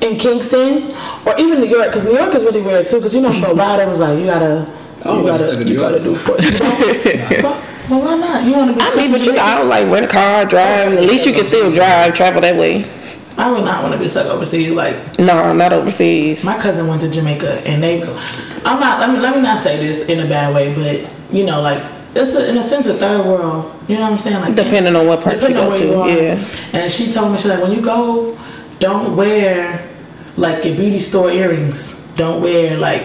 in Kingston or even New York because New York is really weird too. Because you know, for a while, it was like, you gotta, I you don't wanna gotta, you gotta do for you know? well, well, why not? You want to be? I mean, but you Jamaica? got like rent a car, drive. At least you can still drive, travel that way. I would not want to be stuck overseas. Like, No, not overseas. My cousin went to Jamaica and they I'm not let me let me not say this in a bad way, but you know, like it's a, in a sense a third world. You know what I'm saying? Like Depending on what part you go to, you yeah. And she told me she's like when you go, don't wear like your beauty store earrings. Don't wear like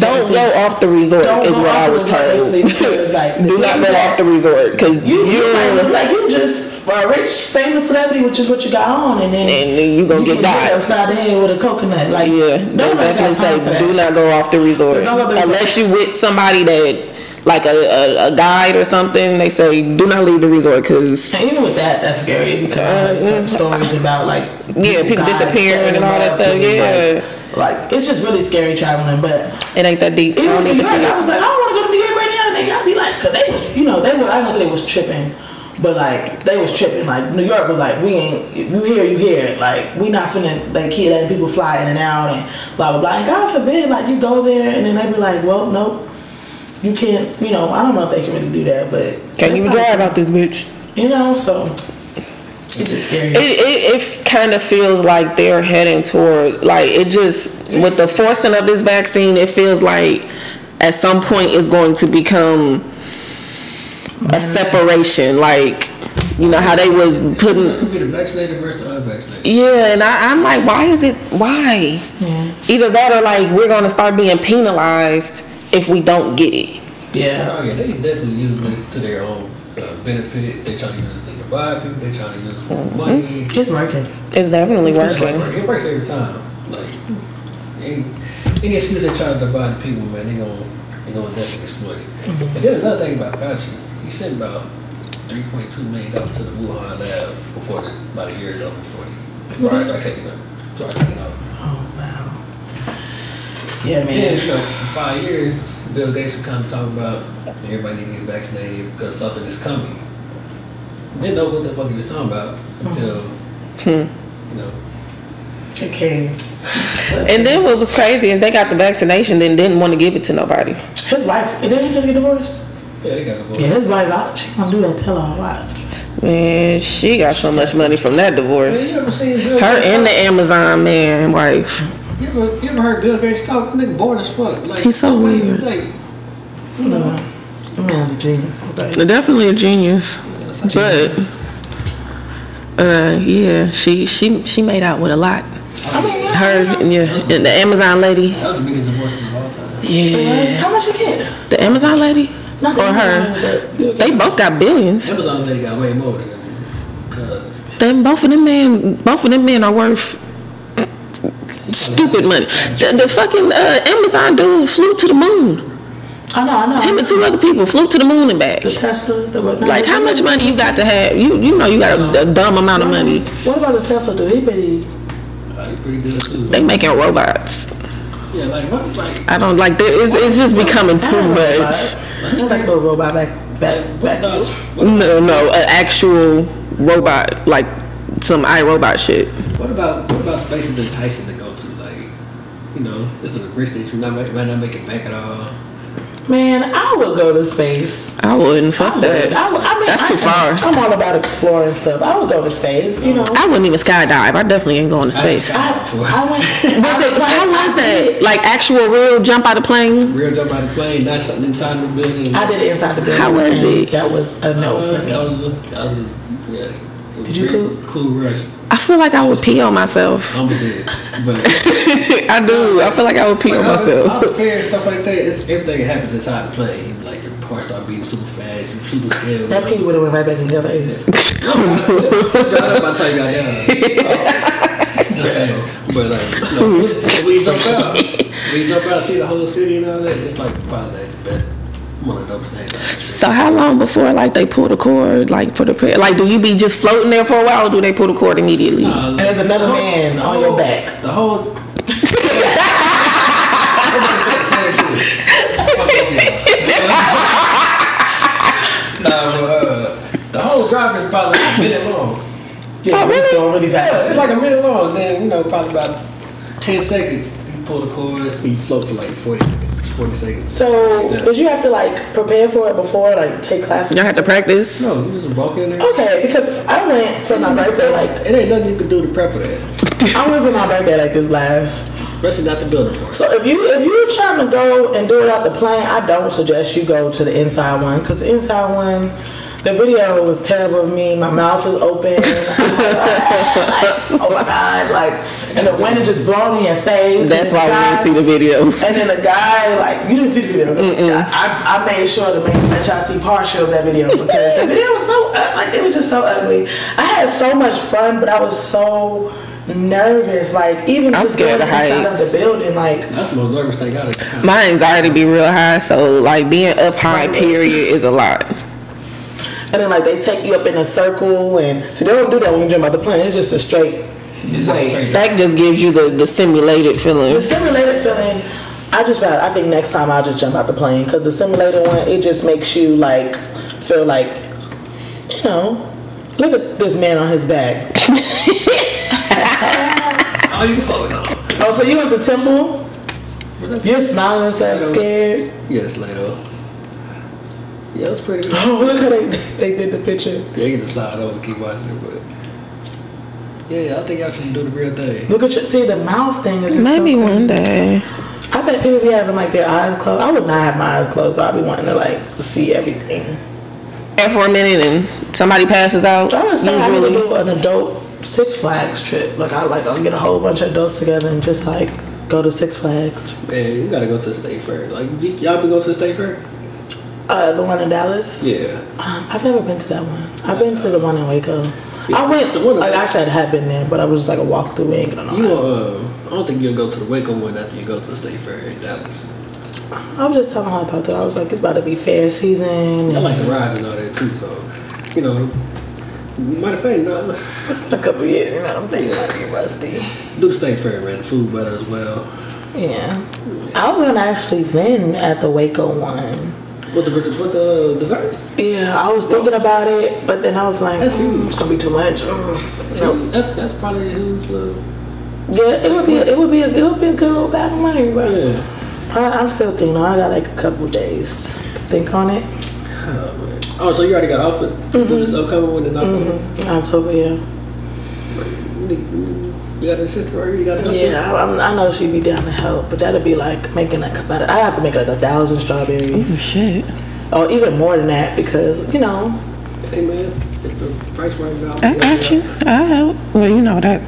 Don't go off the resort Don't is go what off I the was resort, told. basically, because, like, Do not go off the resort because you, you you might like you just a rich famous celebrity, which is what you got on, and then and then you gonna get get hit got. upside the head with a coconut. Like Yeah, they nobody got definitely say do not go off the resort Don't go off the resort. unless you with somebody that like a, a, a guide or something. They say do not leave the resort because And even with that, that's scary because uh, I some stories about like Yeah, people disappearing and all that stuff, yeah. Like, like, it's just really scary traveling. But it ain't that deep. I even don't New York, I was like, I don't want to go to New York right now. And they gotta be like, cause they was, you know, they were. I don't say they was tripping, but like they was tripping. Like New York was like, we ain't. If you here, you here. Like we not finna like keep letting people fly in and out and blah blah blah. And God forbid, like you go there and then they be like, well, nope. You can't, you know, I don't know if they can really do that, but Can't they even drive can. out this bitch. You know, so it's just scary. It, it, it kind of feels like they're heading toward like it just with the forcing of this vaccine. It feels like at some point it's going to become a separation. Like you know how they was putting. Could be vaccinated versus unvaccinated. Yeah, and I, I'm like, why is it? Why? Yeah. Either that or like we're gonna start being penalized if we don't get it. yeah. Oh yeah, they definitely use this to their own uh, benefit. They trying to use it to divide people. They trying to use it for Mm-hmm. money. It's working. It's definitely It's just working. It works every time. Like any, any excuse they try to divide people, man, they gonna they gonna definitely exploit it. Mm-hmm. And then another thing about Fauci, he sent about three point two million dollars to the Wuhan lab before the about a year ago before the virus started kicking up. Started kicking off. Oh wow. Yeah, Yeah, man. you know, for five years, Bill Gates was come of talking about everybody need to get vaccinated because something is coming. Didn't know what the fuck he was talking about until, hmm. you know, Okay. And then what was crazy is they got the vaccination, then didn't want to give it to nobody. His wife, didn't he just get divorced? yeah, they got to go. Yeah, his wife, I- she gonna do that. Tell her watch. Man, she got so much money from that divorce. you ever seen Bill Her and the? Amazon man wife. You ever, you ever heard Bill Gates talk? That nigga bored as fuck. Like, He's so like, weird. Like, No, the man's a genius. Okay. Definitely a genius. But uh yeah, she she she made out with a lot. I mean, yeah. Her yeah, and the Amazon lady. that was the biggest divorce of all time. Yeah. How much you get? The Amazon lady? Not Or her. They both got billions. Amazon lady got way more than because Then both of them men both of them men are worth stupid money. The, the fucking uh, Amazon dude flew to the moon. I know, I know. Him and two other people flew to the moon and back. the Teslas. The, what- Like how much money you got to have? You you know you got a, a dumb amount of money. What about the Tesla dude? He pretty. uh, he pretty good too. They making robots. Yeah, like what? Like, I don't like that. It's, it's just becoming too much. Like a robot back, back, back. no, No, no, an actual robot, like some iRobot shit. What about what about spaces enticing to go to? Like, you know, it's a risk that you not might not make it back at all. Man, I would go to space. I wouldn't fuck that. I, would- I mean, That's too far. I'm all about exploring stuff. I would go to space. You know. I wouldn't even skydive. I definitely ain't going to space. I, I went. Was it, how was that? Like actual real jump out of plane? Real jump out of the plane, not something inside the building. I did it inside the building. How was it? That was a no Uh, for me. that was a, that was a, yeah. was Did you very poop? Cool rush. I feel like I would pee on myself. I'm dead, but. I do. I feel like I would pee on Like, all- all myself. the fair stuff like that, it's, everything that happens inside the plane. Like your heart start beating super fast, you super scared. That pee would have went right back in your face. That's about time you got down. Just saying. But like, no, when you jump out, when you jump out, see the whole city and all that, it's like probably like the best, one of those things. So how long before like they pull the cord like for the prayer? Like do you be just floating there for a while or do they pull the cord immediately? Uh, And there's another the whole- man the on your back. The whole. Everybody the same shit. Nah, but, uh, the whole drive is probably like a minute long. Yeah, Oh, it's going really Yeah, it's like a minute long. Then you know, probably about ten seconds. You pull the cord, you float for like 40, 40 seconds. So, Yeah. did you have to like prepare for it before, like take classes? Y'all have to practice. No, you just walk in there. Okay, because I went for my birthday like It ain't nothing you can do to prep for that, I went for my birthday like this last. especially not the building part. So if you if you're trying to go and do it out the plane, I don't suggest you go to the inside one because the inside one, the video was terrible of me. My mouth was open. like, oh my god! Like, and the wind is just blowing in your face. That's and the why we didn't see the video. And then the guy, like, you didn't see the video. I, I, I made sure to make let y'all see partial of that video because the video was so uh, like it was just so ugly. I had so much fun, but I was so nervous. Like even I'm just scared going of inside of the building, like That's the most nervous thing I got. My anxiety be real high, so like being up high period is a lot. and then like they take you up in a circle, and so they don't do that when you jump out the plane. It's just a straight way. That just gives you the, the simulated feeling. The simulated feeling, I just I think next time I'll just jump out the plane because the simulated one, it just makes you like feel like, you know, look at this man on his back. Oh, you can focus on. Oh, so you went to Temple? You're smiling and stuff, scared. Yes, Lato. Yeah, it was pretty good. Oh, look how they, they did the picture. Yeah, you can just slide over and keep watching it, but. Yeah, yeah, I think y'all should do the real thing. Look at your, see the mouth thing is just Maybe so one day. I bet people be having like their eyes closed. I would not have my eyes closed. I'd be wanting to like see everything. And for a minute and somebody passes out. I would say I would do an adult Six Flags trip. Like I like I'll get a whole bunch of adults together and just like go to Six Flags. Man, you gotta go to the state fair. Like, y- y'all been going to the state fair? Uh, the one in Dallas. Yeah. Um, I've never been to that one. I've been to the one in Waco. I went. The one in- Like, actually, I had been there, but I was just like a walk through. We ain't gonna You, uh, I don't think you'll go to the Waco one after you go to the state fair in Dallas. I was just telling her about that. I was like, it's about to be fair season. I like the rides and all that too, so, you know, matter of fact, no, It's been a couple years. You know, I'm thinking might be rusty. do the state fair, man. The food better as well. Yeah. I was gonna actually vend at the Waco one. What the, what the desserts? Yeah, I was thinking about it, but then I was like, mm, it's gonna be too much. Mm. No. That's, that's probably a huge little, Yeah, it would be. It would be. A, it would be a good little bag of money, bro. yeah. I, I'm still thinking. I got like a couple days to think on it. Oh. Oh, so you already got offered do this upcoming one in October? In October, yeah. You got an assistant or you got a Yeah, I, I'm- know she'd be down to help, but that'd be like making like about. I have to make like a thousand strawberries, Oh, shit. or even more than that, because you know. Hey, man, the price right now. I got you. I help. Well, you know that.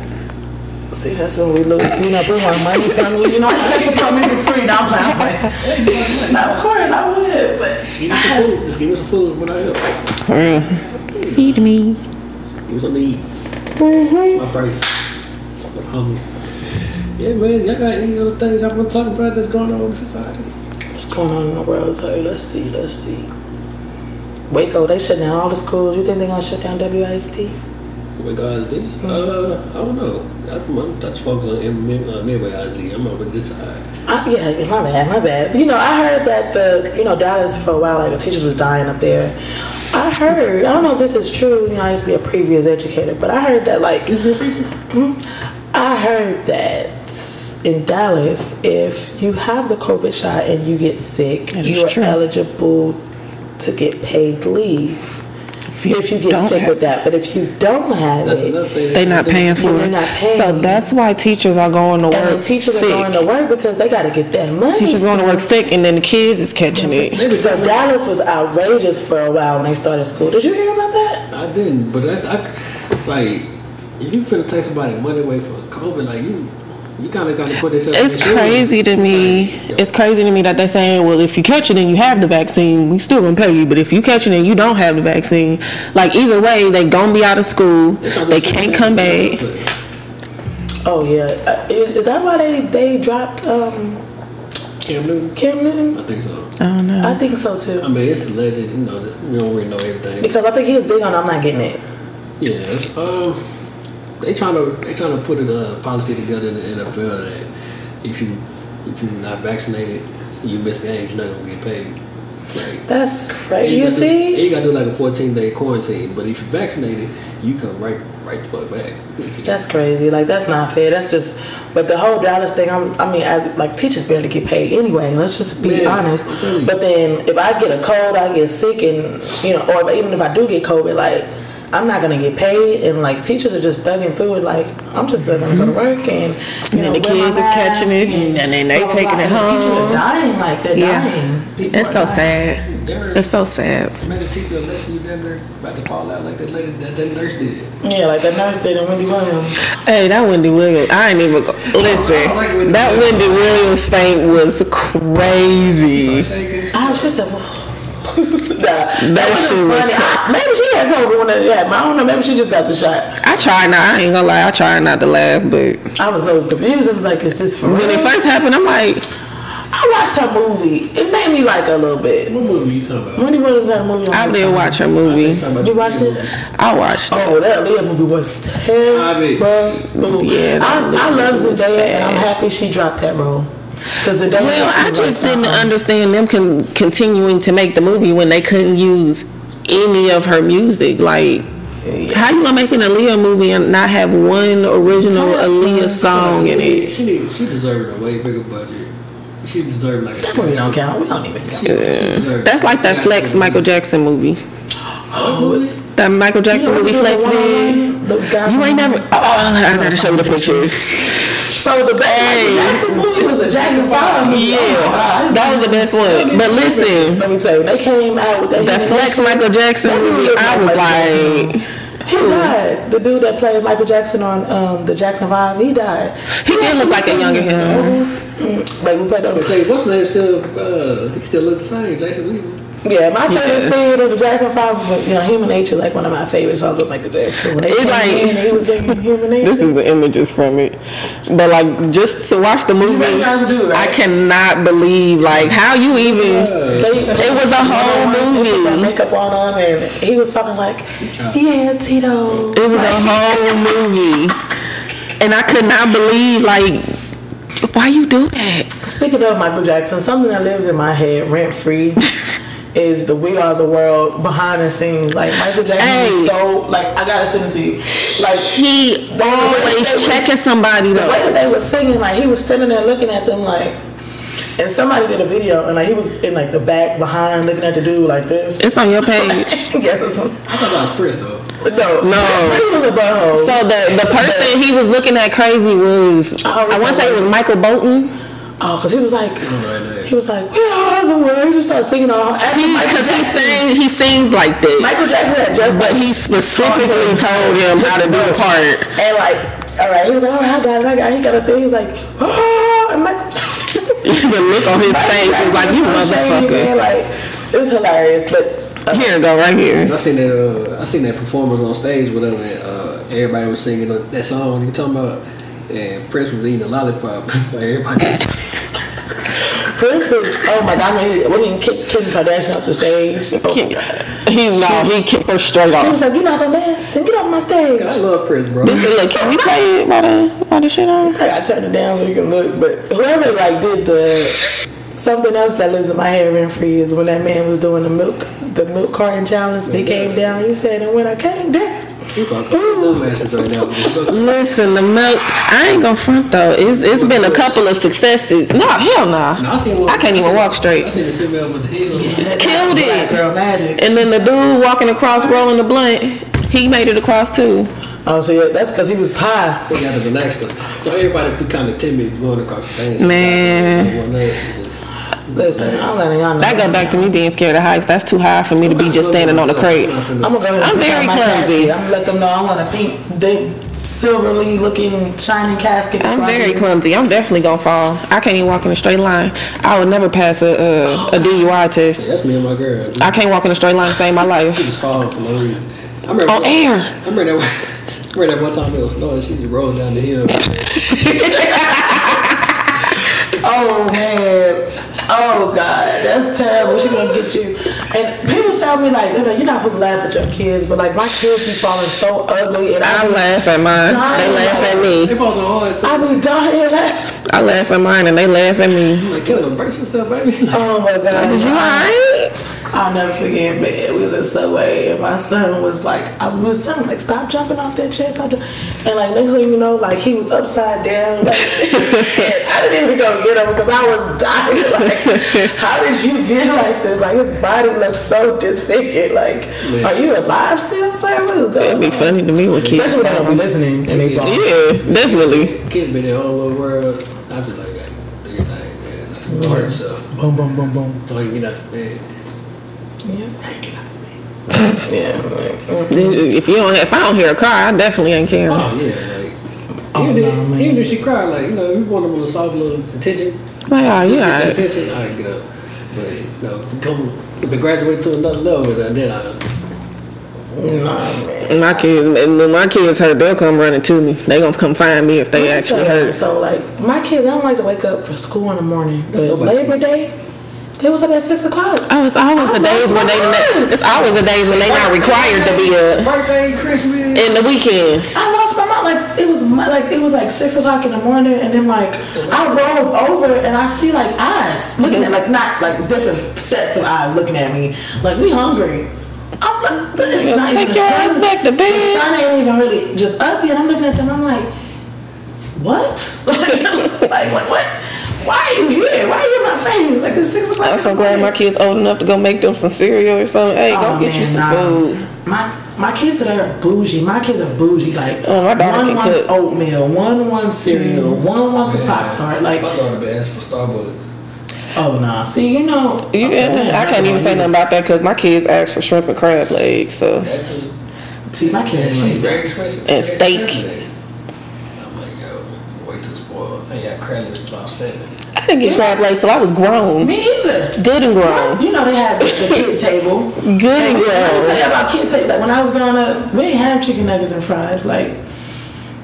See, that's when we lose. You know, put my money from me. You know, you can't support for free. Now I'm playing. I'm playing. Now, of course, I would, but Give me some food. Just give me some food when I help. For real. Feed me. Give me something to eat. Mm-hmm. My price. Homies. Yeah, man. Y'all got any other things y'all want to talk about that's going on in society? what's going on in the world? Hey, let's see, let's see. Waco, they shut down all the schools. You think they're gonna shut down WISD? What guys did? Uh, I don't know. That's, that's folks on uh, Midway ISD. I'm over this side. I, yeah, my bad, my bad. You know, I heard that the, you know, Dallas for a while, like the teachers was dying up there. I heard, I don't know if this is true. You know, I used to be a previous educator, but I heard that like, Mhm. I heard that in Dallas, if you have the COVID shot and you get sick, That is you are true. eligible to get paid leave. If you, get don't sick with that, but if you don't have That's it, they're They not paying for it. not paying. So that's why teachers are going to work and the teachers sick. are going to work because they got to get that money. Teachers going to work sick, and then the kids is catching it. So Dallas was outrageous for a while when they started school. Did you hear about that? I didn't, but that's I, like if you finna take somebody money away from COVID, like you, you kind of got to put this. It's crazy to me. It's crazy to me that they're saying, well, if you catch it and you have the vaccine, we still gonna pay you. But if you catch it and you don't have the vaccine, like either way, they gonna be out of school. They can't come back. Oh yeah, uh, is, is that why they they dropped um, Cam Newton, Cam Newton? I think so. I don't know. I think so too. I mean, it's alleged. You know, we don't really know everything. Because I think he was big on I'm not getting it. Yeah, um, they trying to they trying to put a uh, policy together in the NFL that if you if you're not vaccinated, you miss games, you're not gonna get paid. Like, That's crazy. You gotta do- see? you gotta do like a 14 day quarantine, but if you're vaccinated, you come right right the fuck back. That's crazy. Like that's not fair. That's just. But the whole Dallas thing. I'm, I mean, as like teachers barely get paid anyway. Let's just be Man, honest. I'm telling you. But then if I get a cold, I get sick, and you know, or if, even if I do get COVID, like. I'm not gonna get paid, and like teachers are just thugging through it. Like I'm just still gonna go to work, and you And know, the kids is catching it, and then they blah, blah, taking blah. it And the Teachers are dying, like they're Yeah. dying. People It's so dying. sad. They're It's so sad. made a teacher election, you damn near about to fall out like that lady that, that nurse did. Yeah, like that nurse did in Wendy Williams. Hey, that Wendy Williams. I ain't even go, listen. like Wendy That Williams. Wendy Williams faint was crazy. I was just a. well, nah, that, That was shit was funny. I, maybe she had COVID when it happened. I don't know. Maybe she just got the shot. I tried not. I ain't gonna lie. I tried not to laugh, but I was so confused. It was like, is this for when real? it first happened, I'm like, I watched her movie. It made me like her a little bit. What movie you talking about? Wendy Williams had a movie on I her did channel. watch her movie. You watched it? I watched it. Oh, that Leah movie was terrible. Yeah, I, I love movie Zendaya, and I'm happy she dropped that role. Because Zendaya. Well, I just like, didn't uh-uh. understand them con- continuing to make the movie when they couldn't use any of her music. Like, how you gonna make an Aaliyah movie and not have one original Aaliyah song in it? She need, she deserved a way bigger budget. She deserved like. That's what we don't count. We don't even count. She deserved- That's like that Flex Michael Jackson movie. What movie? That Michael Jackson movie Flex did. You ain't never. Oh, I gotta show you the pictures. So the best Michael Jackson movie was a Jackson Five movie. Yeah, Oh God. that was the best one. But listen, let me tell you, they came out with that. that Flex Michael Jackson movie, I was like. He died. The dude that played Michael Jackson on um, the Jackson Five, he died. He did look like a younger him. Mm, Like we played I say, what's the name still? Uh, he still look the same. Jason Lee. Yeah, my favorite Yes. scene of the Jackson Five was, you know, Human Nature, like one of my favorite songs with Michael Jackson. When they It's came like- in and he was singing Human Nature. This is the images from it. But like just to watch the movie, recognize the dude, I cannot believe like how you even They- It was a whole They movie. makeup on him, and he was talking like, "Yeah, Tito." It was a whole movie. And I could not believe like why you do that? Speaking of Michael Jackson, something that lives in my head rent free is the "We Are the World" behind the scenes. Like Michael Jackson Hey. is so like I gotta send it to you. Like He they always was- checking somebody the way that they were singing, like he was standing there looking at them like. And somebody did a video, and like he was in like the back behind, looking at the dude like this. It's on your page. yes, it's some, I thought that was Prince though. no, No. He was a butthole. So the the person he was looking at crazy was I want to say it was Michael Bolton. Oh, because he was like, Right he was like, "We are the world." He just started singing all. Because he sings he sings like that. Michael Jackson had just But like, he specifically told him how to do the part. And like, all right, he was like, all right, I got it, I got it. He got a thing. He was like, oh, and Michael. the look on his face was like, you Michael Jackson was so shady, man, motherfucker. Like, it was hilarious, but Here it go, right here. I seen that. Uh, I seen that performance on stage with him, and uh, everybody was singing that song you talking about. Eh, and Prince was eating a lollipop. like everybody. Prince was, oh my God, I mean, when he kicked Kim Kardashian off the stage. Oh my He no, he kicked her straight off. He was like, you're not gonna dance, then get off my stage. I love Prince, bro. He said, look, can we play it by the by the shit on? I gotta turn it down so you can look, but whoever like did the something else that lives in my head rent free is when that man was doing the milk the milk carton challenge. They came down. He said, and when I came down, Listen, the milk. I ain't gonna front though. It's it's been a couple of successes. No, hell nah. No, I, one, I can't even walk I straight. seen the female with the heels. Killed it. girl magic. And then the dude walking across rolling the blunt, he made it across too. Oh, so yeah, that's because he was high. So you had to relax them. So everybody be kind of timid going across the things. Man. Listen, I'm letting y'all know. That go back to me being scared of heights. That's too high for me to be just standing on the crate. I'm gonna go ahead and I'm very out my clumsy. casket. I'm gonna let them know I want a pink, big, silverly looking, shining casket. I'm very clumsy. I'm definitely gonna fall. I can't even walk in a straight line. I would never pass a a, a DUI test. That's me and my girl. I can't walk in a straight line save my She life. just falling for no reason. I remember On air. I remember that. One, I remember that one time it was snowing. She just rolled down the hill. Oh man. Oh god, that's terrible. She gonna get you. And people tell me like, they're like, you're not supposed to laugh at your kids, but like my kids be falling so ugly, and I I, laugh at mine. They laugh at me. They me. fall so hard. Too. I be dying laughing. I laugh at mine and they laugh at me. Like, Kendall, brace yourself, baby. Oh my god. Is you alright? I'll never forget, man. We was at Subway and my son was like, I was telling him, like, stop jumping off that chair. Stop jumping. and like, next thing you know, like, he was upside down. Like, I didn't even go get him because I was dying. Like, how did you get like this? Like, his body looked so disfigured. Like, are you alive still, sir? What is That'd be on? funny to me when kids Especially when they don't be listening and they fall. Yeah, definitely. Kids been in all over little world. I just like, like do your man. It's too hard, so. Boom, boom, boom, boom. So you get out the bed. Yeah. Hey, get out of me. Yeah. Like. If you don't, if I don't hear a car, I definitely ain't caring. Oh, yeah, like. Oh, even, no, if, even if she cried, like, you know, you want them to soft little attention. Like, oh, you Get the attention, I get up. But, you know, if you come, if it graduate to another level, then then I. Nah, man. My kids, when my kids hurt, they'll come running to me. They gonna come find me if they Let actually hurt. So like my kids, I don't like to wake up for school in the morning, but nobody. Labor Day, they was up at six o'clock. Oh, it's always oh, the days when they it's always the days when they not required to be up Birthday, Christmas. in the weekends. I lost my mind. Like it was my, like it was like six o'clock in the morning, and then like I rolled over and I see like eyes looking at like not like different sets of eyes looking at me. Like we hungry. I'm like, it's Yeah, not take your the ass sun. back to The bed. sun ain't even really just up yet. I'm looking at them. I'm like, what? like what? What? Why are you here? Why are you in my face? Like it's six o'clock. I'm so glad my kids old enough to go make them some cereal or something. Hey, go Oh, get you some nah. food. My my kids today are bougie. My kids are bougie. Like Oh, my daughter one can wants cook. Mm. oatmeal, one wants cereal, one wants a pop tart. Like my daughter been asking for Starbucks. oh no! nah. See you know. Yeah, I can't even say nothing about that because my kids ask for shrimp and crab legs. So That. See my kids. she's Like, very expensive. And Very steak. expensive. I'm like, yo, way too spoiled. I credit till I'm seven. I didn't get crab legs till I was grown, me either. good and grown, You know they have the, the kid table. good and grown. Let me tell you about kid table. Like when I was growing up, we ain't have chicken nuggets and fries. Like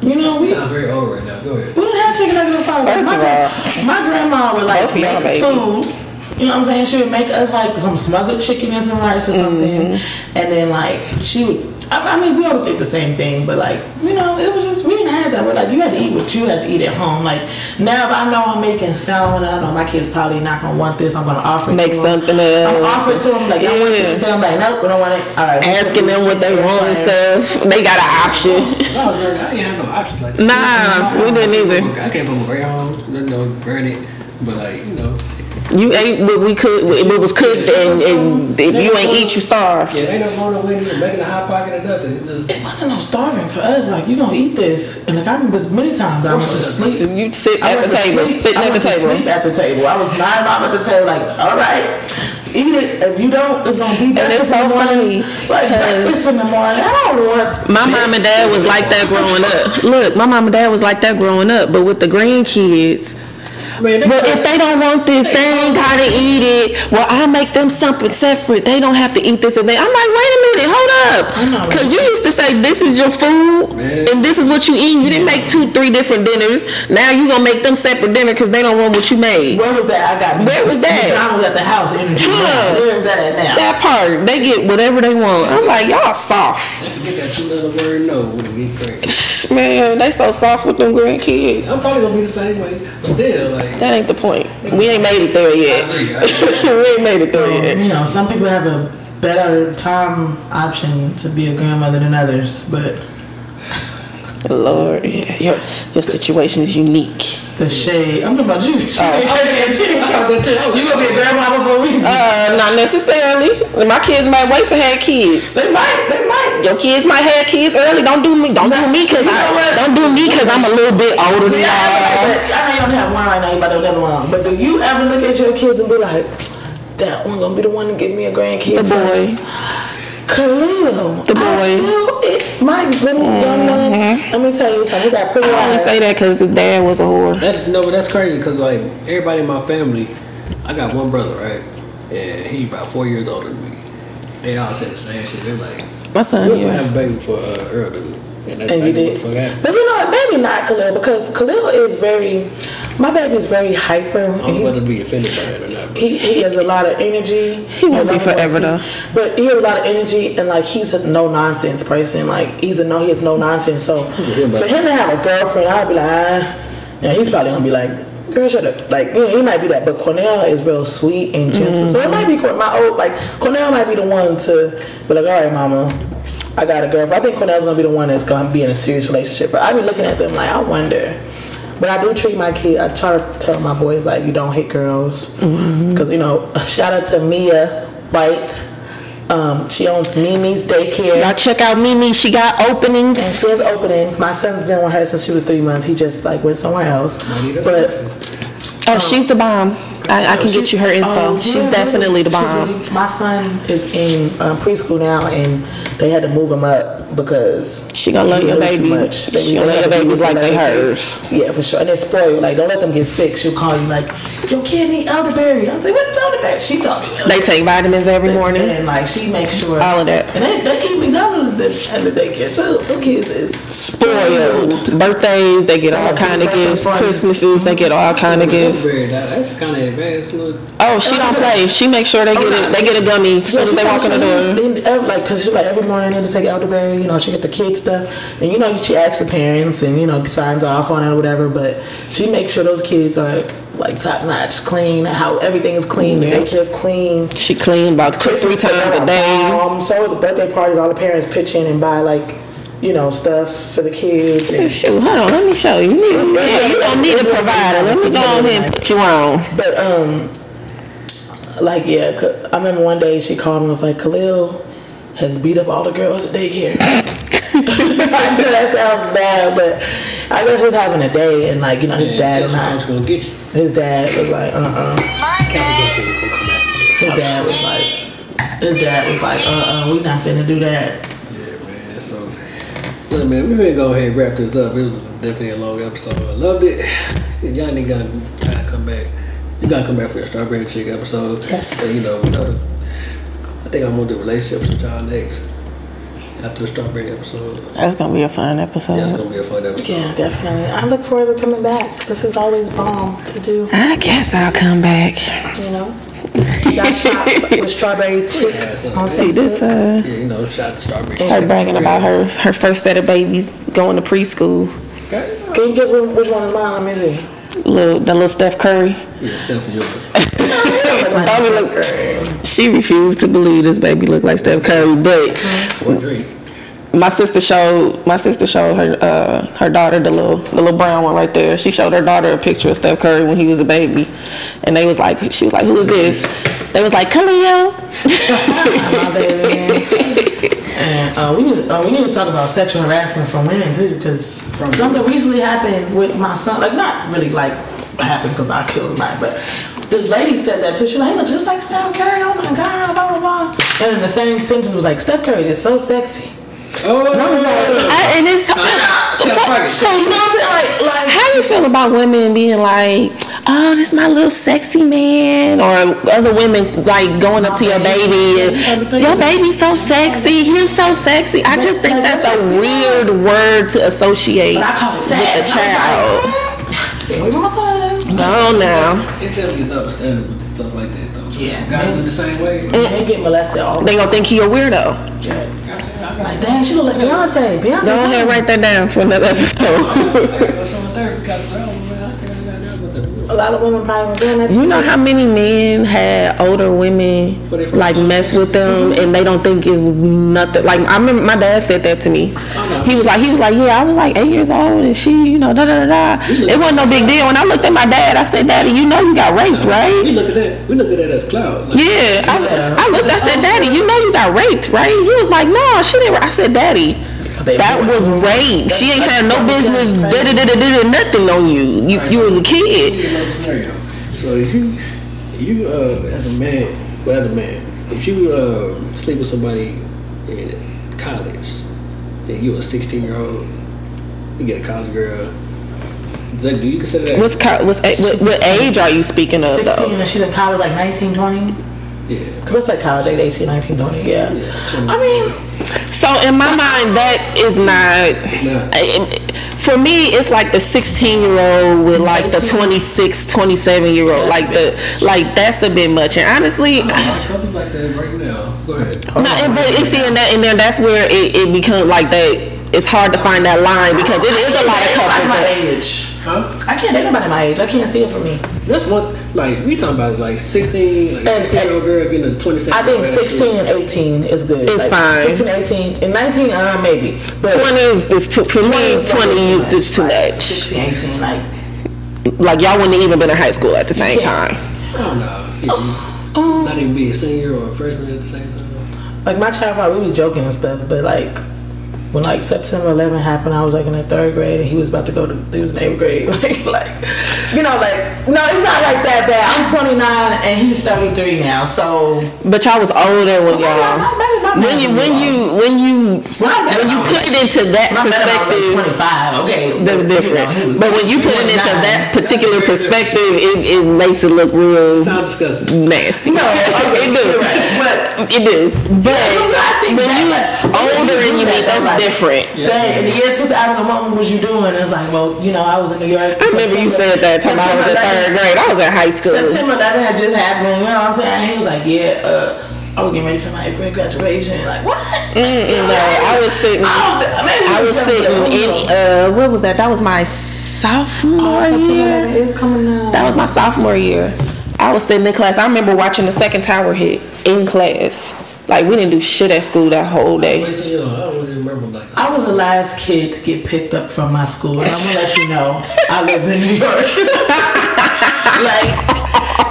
you know we. Sound very old right now. Go ahead. We didn't have chicken nuggets and fries. Like, First my, of gra- my grandma would like Both make us babies. food. You know what I'm saying? She would make us like some smothered chicken and some rice or something, Mm-hmm. and then like she would. I, I mean, we always think the same thing, but like you know, it was just we didn't have that. But like you had to eat what you had to eat at home. Like now, if I know I'm making salmon, I know my kids probably not gonna want this. I'm gonna offer it Make to 'em. something I'm else. offering to them like I want Yeah. this. Then I'm like, nope, we don't want it. All right, Asking them what they want and stuff. They got an option. I was I didn't have no options like that. Nah, we didn't either. I can't put my home, you know, burn it. But like, you know, You ate what we cooked, what was cooked, and, and if you ain't eat, you starve. yeah, ain't no going to Wendy's or making a hot pocket or nothing. It's just It wasn't no starving for us. Like you gonna eat this, and like I remember many times I went to sleep. You sit at the table, sleep- sitting I at the went to table. Sleep at the table. I was nodding off at the table, like, all right, eat it. If you don't, it's gonna be breakfast it's in the so morning. funny, Like 'cause- breakfast in the morning. I don't want. My mom and dad was like that growing up. Look, my mom and dad was like that growing up, but with the grandkids. Man, they But if they don't want this, they ain't gotta eat it. Well, I make them something separate. They don't have to eat this and they. I'm like, wait a minute, hold up. Cause you used to say this is your food Man. and this is what you eat. You didn't make two, three different dinners. Now you gonna make them separate dinner because they don't want what you made. Where was that? I got. Where was that? McDonald's at the house. Energy. Huh. Where is that at now? That part, they get whatever they want. I'm like, y'all soft. They forget that little word no when get crazy. Man, they so soft with them grandkids. I'm probably gonna be the same way, but still, like, That ain't the point. We ain't made it there yet. agree. I agree. we ain't made it there Um, yet. you know, some people have a better time option to be a grandmother than others, but Lord, yeah, your your situation is unique. the shade. I'm talking about you. She Oh. didn't, she didn't come with it. You gonna be a grandma before we? Uh, not necessarily. My kids might wait to have kids. they might. They might. Your kids might have kids early. Don't do me. Don't do me because I don't do me because I'm a little bit older than Yeah, y'all. but I know you don't have one right now. You about to have one. But do you ever look at your kids and be like, that one gonna be the one to give me a grandkid? The boy. Khalil. The boy. I feel it. My little young one. Mm-hmm. Let me tell you something. He got pretty I only eyes. say that because his dad was a whore. That's no, but that's crazy because like everybody in my family, I got one brother, right, and he about four years older than me. They all said the same shit. They're like, My son, "We're gonna yeah. have a baby for uh, Earl, dude," and that's And you exactly what did. the. But you know what? Maybe not Khalil because Khalil is very. My baby is very hyper. I and don't know be offended by that or not. He, he has a lot of energy. He won't be forever, energy. But he has a lot of energy and like he's a no nonsense person. Like he's a no he has no nonsense. So Yeah, for him to have a girlfriend, I'd be like, ah. Yeah, he's probably gonna be like, girl, shut up. Like, you know, he might be that, but Cornell is real sweet and gentle. So it mm-hmm. might be my old like Cornell might be the one to be like, all right, mama. I got a girlfriend. I think Cornell's gonna be the one that's gonna be in a serious relationship. But I be looking at them like, I wonder. But I do treat my kid. I try to tell my boys like, you don't hit girls, mm-hmm. because you know. Shout out to Mia White. Um, she owns Mimi's Daycare. Y'all check out Mimi. She got openings. And she has openings. My son's been with her since she was three months. He just like went somewhere else. Might need us But Texas. Oh, she's the bomb. I, I can get you her info. Oh, she's yeah, definitely the bomb. really- my son is in um, preschool now, and they had to move him up because She gonna love he your knew too baby. much. They- She gonna love your to babies like the they hers. Yeah, for sure. And they're spoiled. Like, don't let them get sick. She'll call you like, your kid need elderberry. I'm like, what is elderberry? She told me. They take vitamins every morning. And like she makes sure All of that. And they, they eat McDonald's at the daycare too. Them kids is Spoiled. Birthdays, they get all kind of gifts. Christmases, they get all kind of gifts. That's kind of advanced. Look, Oh, she don't play. She makes sure they get it. They get a gummy as soon as they walk in the door. In, every- like, cause she like every morning they need to take elderberry. You know, she get the kids stuff, and you know she asks the parents, and you know signs off on it or whatever. But she makes sure those kids are like top notch, clean. How everything is clean. The Yeah. daycare's clean. She clean about two, three times a day. Um, so at the birthday parties, all the parents pitch in and buy like, you know, stuff for the kids. And, Shoot, hold on, let me show you. You need, yeah, you don't need a provider. Let me go on here and put you on. But um, like yeah, I remember one day she called me and was like, Khalil has beat up all the girls at daycare. I know that sounds bad, but I guess he was having a day, and like you know, his dad and I, I'm gonna get you. his dad was like, uh uh Cancel those things, gonna come after you. His dad was like, his dad was like, uh uh we not finna do that. Yeah. So, look, man, we're gonna go ahead and wrap this up. It was definitely a long episode. I loved it. And y'all niggas gotta, gotta come back. You gotta come back for the strawberry chick episode. Yes. And, you know, you know, I think I'm gonna do relationships with y'all next after the strawberry episode. That's gonna be a fun Yeah, it's gonna be a fun episode. Yeah, definitely. I look forward to coming back. This is always bomb to do. I guess I'll come back. You know, got shot with strawberry chick on See this, Facebook. uh, Yeah, you know, shout out to strawberry. her bragging about her her first set of babies going to preschool. Okay. Can you guess which which one is mine? Let me see. Little the little Steph Curry. Yeah, Steph, yours. Bobby look, she refused to believe this baby looked like Steph Curry, but What dream? My sister showed my sister showed her uh, her daughter the little the little brown one right there. She showed her daughter a picture of Steph Curry when he was a baby, and they was like, she was like, who is this? They was like, Khalil. My baby. And uh, we need uh, we need to talk about sexual harassment from women too, because something recently happened with my son. Like not really like happened because I killed somebody, but this lady said that too. She like, he look just like Steph Curry. Oh my god, blah blah blah. And in the same sentence was like, Steph Curry is just so sexy. Oh, And was like, I, and it's Steph so you know what I'm saying? Like, like How you feel about women being like, oh, this my little sexy man, or other women like going up to your baby and your baby's so sexy, him so sexy. I just think that's a weird word to associate But I call it with a child. Stay away from my son. No, now It's definitely a double standard with stuff like that, though. Yeah. Guys do the same way. They get molested all they gonna think he a weirdo. time. Like, dang, she look like Beyonce. Beyonce. Go ahead, write that down for another episode. Hey, what's on therapy? Got the problem, man. I think I got that, but the- a lot of women probably were doing that. You know how many men had older women But if- Mm-hmm. like mess with them and they don't think it was nothing. Like I remember my dad said that to me. He was like, he was like, yeah, I was like eight years old and she, you know, da da da da. It wasn't no big deal. When I looked at my dad, I said, Daddy, you know you got raped, right? We look at that. We look at that as clout. Like, Yeah, I, I looked. I said, Daddy, you know you got raped, right? He was like, No, she didn't. I said, Daddy, They- that was rape. She ain't had no business. Da da da da da nothing on you. You you was a kid. You scenario. So if you, you uh, as a man, well, as a man, if you uh, sleep with somebody in college, and you a 16 year old, you get a college girl. Is that, do you consider that? What's co- what's a- what, what age are you speaking of 16 though? and she's in college like 19, 20. Yeah. Because that's like college, like 18, 19, 20, yeah. Yeah, 20. I mean, So in my mind, that is not. For me, it's like the 16 year old with like the 26, 27 year old. Like the like that's a bit much. And honestly, A lot of couples like that right now. Go ahead. No, and, but it's see, and, that, and then that's where it, it becomes like that. It's hard to find that line because it is a lot of couples. my age. Huh? I can't date nobody my age. I can't see it for me. That's one. Like we talking about like 16, like And- 16 year old girl getting a 27. I think year 16 and 18 is good. It's Like, fine. 16, 18, and 19, uh, maybe. But 20 is, is too, for me. 20 is too Like, much. 16, 18, like. Like y'all wouldn't even been in high school at the same Yeah. time. I don't know. Not even be a senior or a freshman at the same time. Like my child father, we be joking and stuff, but like when like September 11 happened, I was like in the third grade and he was about to go to he was in eighth grade. Like like you know like no, it's not like that bad. I'm 29 and he's 33 now, so But y'all was older when y'all. When you when you when you When when you put it into that when I met him, I was like perspective. 25. Okay, That's but, you know, different. But when you put it into that particular perspective, it, it makes it look real Sounds disgusting. nasty. No, it do. right, but It do. But when you like, older and you meet, that's like, different. Dang, in the year 2000, what was you doing? It's like, well, you know, I was in New York. I remember you said that time I was in third grade. I was in high school. September 11 had just happened. You know what I'm saying? He was like, yeah, uh, I was getting ready for my grade graduation. Like, what? Mm-mm, no, I was sitting. I, I was sitting in. Uh, what was that? That was my sophomore year. Coming up. That was my sophomore year. I was sitting in class. I remember watching the second tower hit in class. Like we didn't do shit at school that whole day. Wait till you know, I don't really remember like that. I was the last kid to get picked up from my school, and I'm gonna let you know I live in New York. like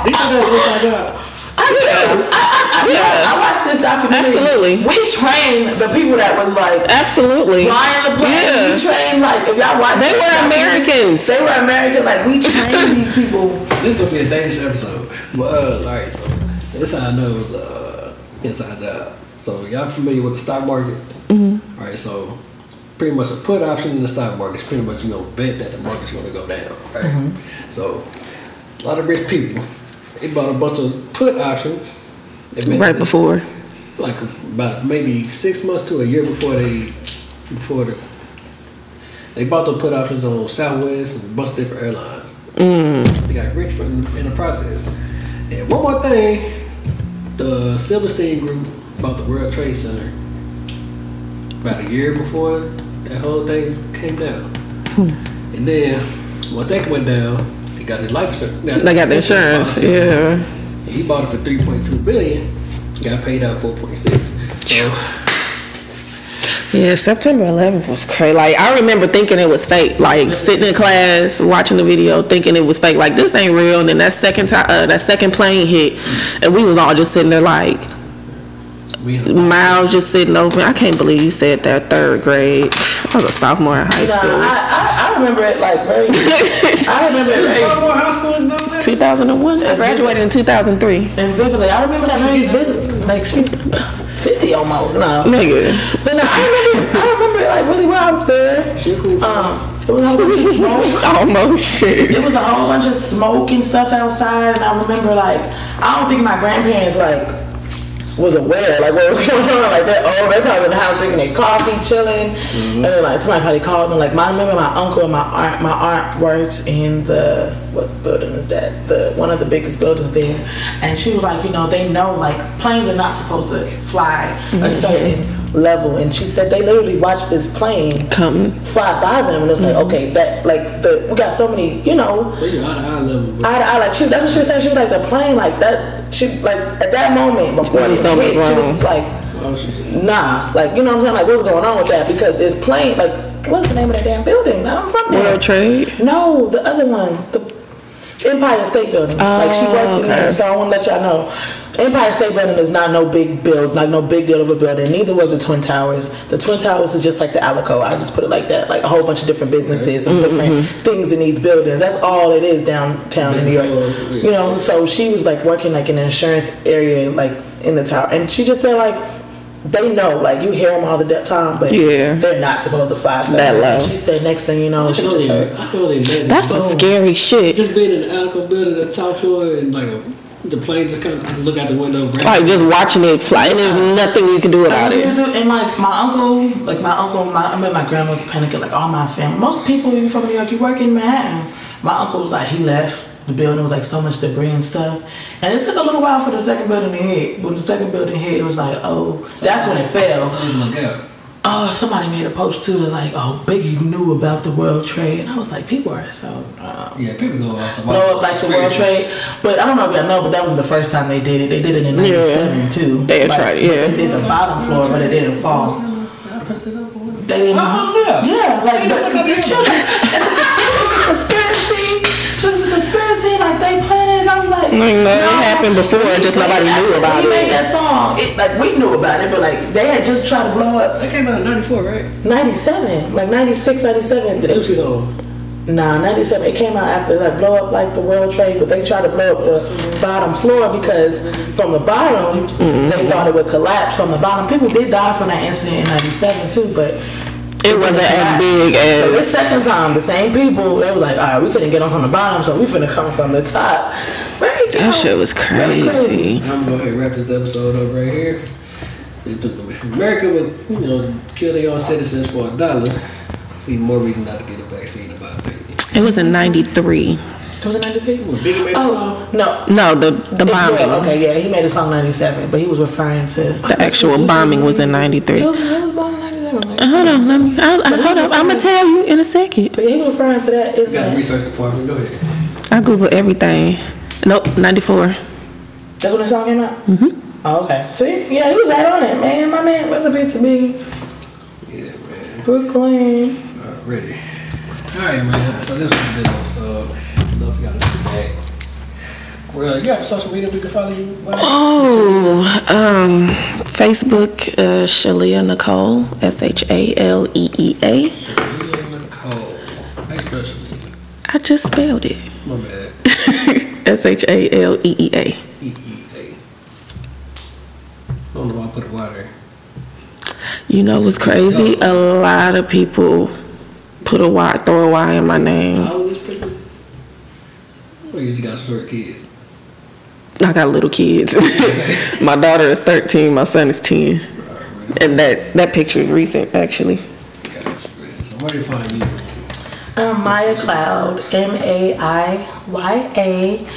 These are the ones I got. I do. I, I, I, Yeah. I watched this documentary. Absolutely. We trained the people that was like Absolutely. flying the plane. Yeah. We trained like if y'all watch. They this were documentary, Americans. They were American. Like we trained these people. This is gonna be a dangerous episode. But uh, alright, so this how I know it was uh inside job. So y'all familiar with the stock market? Mm-hmm. Alright, so pretty much a put option in the stock market is pretty much you know bet that the market's gonna go down. Right? So a lot of rich people they bought a bunch of put options. They Right before. like about maybe six months to a year before they before the they bought the put options on Southwest and a bunch of different airlines. Mm. They got rich from in the process. And one more thing, the Silverstein Group bought the World Trade Center about a year before that whole thing came down. Hmm. And then once that went down, they got the life insurance. They got the insurance. Yeah. He bought it for three point two billion. Got paid out four point six. So Yeah, September 11th was crazy. Like I remember thinking it was fake. Like sitting in class watching the video, thinking it was fake. Like this ain't real. And then that second time, uh, that second plane hit, and we was all just sitting there like we mouths just sitting open. I can't believe you said that third grade. I was a sophomore in high You know, school. I, I, I remember it like very. I remember it very Sophomore high school and all that. 2001. I graduated in 2003. and vividly. I remember that very vividly. Like she, fifty almost. No, Nigga. but no, I remember. I remember it like really well. I was there. She cool. Um, it was a whole bunch of smoke. Almost shit. It was a whole bunch of smoke and stuff outside, and I remember like I don't think my grandparents like was aware like what was going on. Like they oh they probably in the house drinking their coffee, chilling, mm-hmm. and then like somebody probably called them. Like my I remember my uncle and my aunt. My aunt worked in the what building is that? The one of the biggest buildings there, and she was like, you know, they know like planes are not supposed to fly a mm-hmm. certain level, and she said they literally watched this plane Come. fly by them, and it was like, mm-hmm. okay, that like the we got so many, you know, So you're out of eye level. But I, I like she, that's what she was saying. She was like the plane, like that. She like at that moment before it hit, she was like, oh nah, like you know what I'm saying, like what's going on with that? Because this plane, like what's the name of that damn building? I'm from there. World Trade. No, the other one, the Empire State Building. like she worked oh, in Oh, there, so I want to let y'all know. Empire State Building is not no big build, like no big deal of a building. Neither was the Twin Towers. The Twin Towers is just like the Alico. I just put it like that, like a whole bunch of different businesses and mm-hmm. different things in these buildings. That's all it is downtown in New York. You know, so she was like working like in the insurance area, like in the tower, and she just said like. They know, like you hear them all the time, but Yeah. they're not supposed to fly so That high. low. And She said, next thing you know, she just only, heard. I can only imagine. That's some Boom. scary shit. just being in the Alico building at the top floor and like the plane just kind of look out the window. Like just watching it fly, and there's nothing you can do about I it. do, and like my uncle, like my uncle, my, I mean my grandma was panicking, like all my family. Most people even from New York, you work in Manhattan. My uncle was like, he left. The building was like so much debris and stuff. And it took a little while for the second building to hit. When the second building hit, it was like, oh, that's when it fell. So just look out. Oh, somebody made a post too. It was like, oh, Biggie knew about the World Trade. And I was like, people are so uh, Yeah, people go off the blow up like the World Trade. But I don't know if y'all know, but that was the first time they did it. They did it in Yeah. '97 too. They had Like, tried it, yeah. They did the bottom floor, but it didn't fall. They didn't. Oh, yeah. Yeah, like but this shit, it's a conspiracy. So it's. Like they planned it. I was like, Like, no, it happened before, and just nobody knew about it. he made that song. It, like we knew about it, but like they had just tried to blow up That came out in '94, right? 97, like 96, 97. The Deuces on. Nah, 97. It came out after like blow up like the World Trade, but they tried to blow up the bottom floor because from the bottom mm-hmm. they thought it would collapse from the bottom. People did die from that incident in 97 too, but It wasn't as big as. so this as. second time, the same people, they was like, all right, we couldn't get on from the bottom, so we finna come from the top. Right? That shit was crazy. I'm gonna go ahead and wrap this episode up right here. They took away from America would, you know, kill their own citizens for a dollar. See more reason not to get a vaccine, in my opinion. It was in '93. It Was it 93? When Biggie made the Oh, song, no. No, the the bombing. Yeah, okay, yeah, he made a song 97, but he was referring to. The actual bombing was in '93. It was, it was born in 97. Like, Hold on, let me. I, I, hold up, I'm gonna tell you in a second. but he was referring to that got a incident. research department. Go ahead. I Google everything. Nope, '94. That's when the song came out? Mm-hmm. Oh, okay. See? Yeah, he was right on it, man. My man was a piece of big Yeah, man. Brooklyn. Already. All right, man. So this was a good episode. Love y'all to come back. Well, you have social media we can follow you. Well, Oh, um, Facebook, uh, Shaleea Nicole, S H A L E E A. Leah Nicole. How you Shaleea? I just spelled it. My bad. S H A L E E A. E E A. I don't know why I put a Y there. You know what's crazy? A lot of people put a Y, throw a Y in my name. How old is picture? Well, you got of kids. I got little kids. my daughter is 13, my son is 10. And that, that picture is recent, actually. Where do you find you? Um, Maiya Cloud, M A I Y A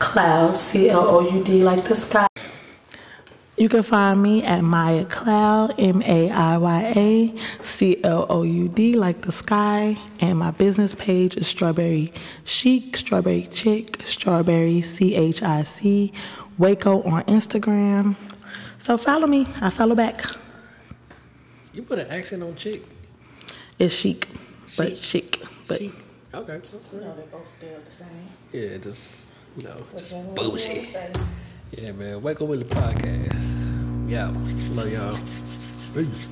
Cloud, C L O U D, like the sky. You can find me at Maiya Cloud, M A I Y A C L O U D, like the sky. And my business page is Strawberry Chic, Strawberry Chick, Strawberry C H I C, Waco on Instagram. So follow me. I follow back. You put an accent on chick. It's chic, but chic. But Chic. Okay. you know, they both spelled the same. Yeah, just, you know, just bullshit. Yeah, man. Wake up with the podcast. Yeah. Love y'all. Peace.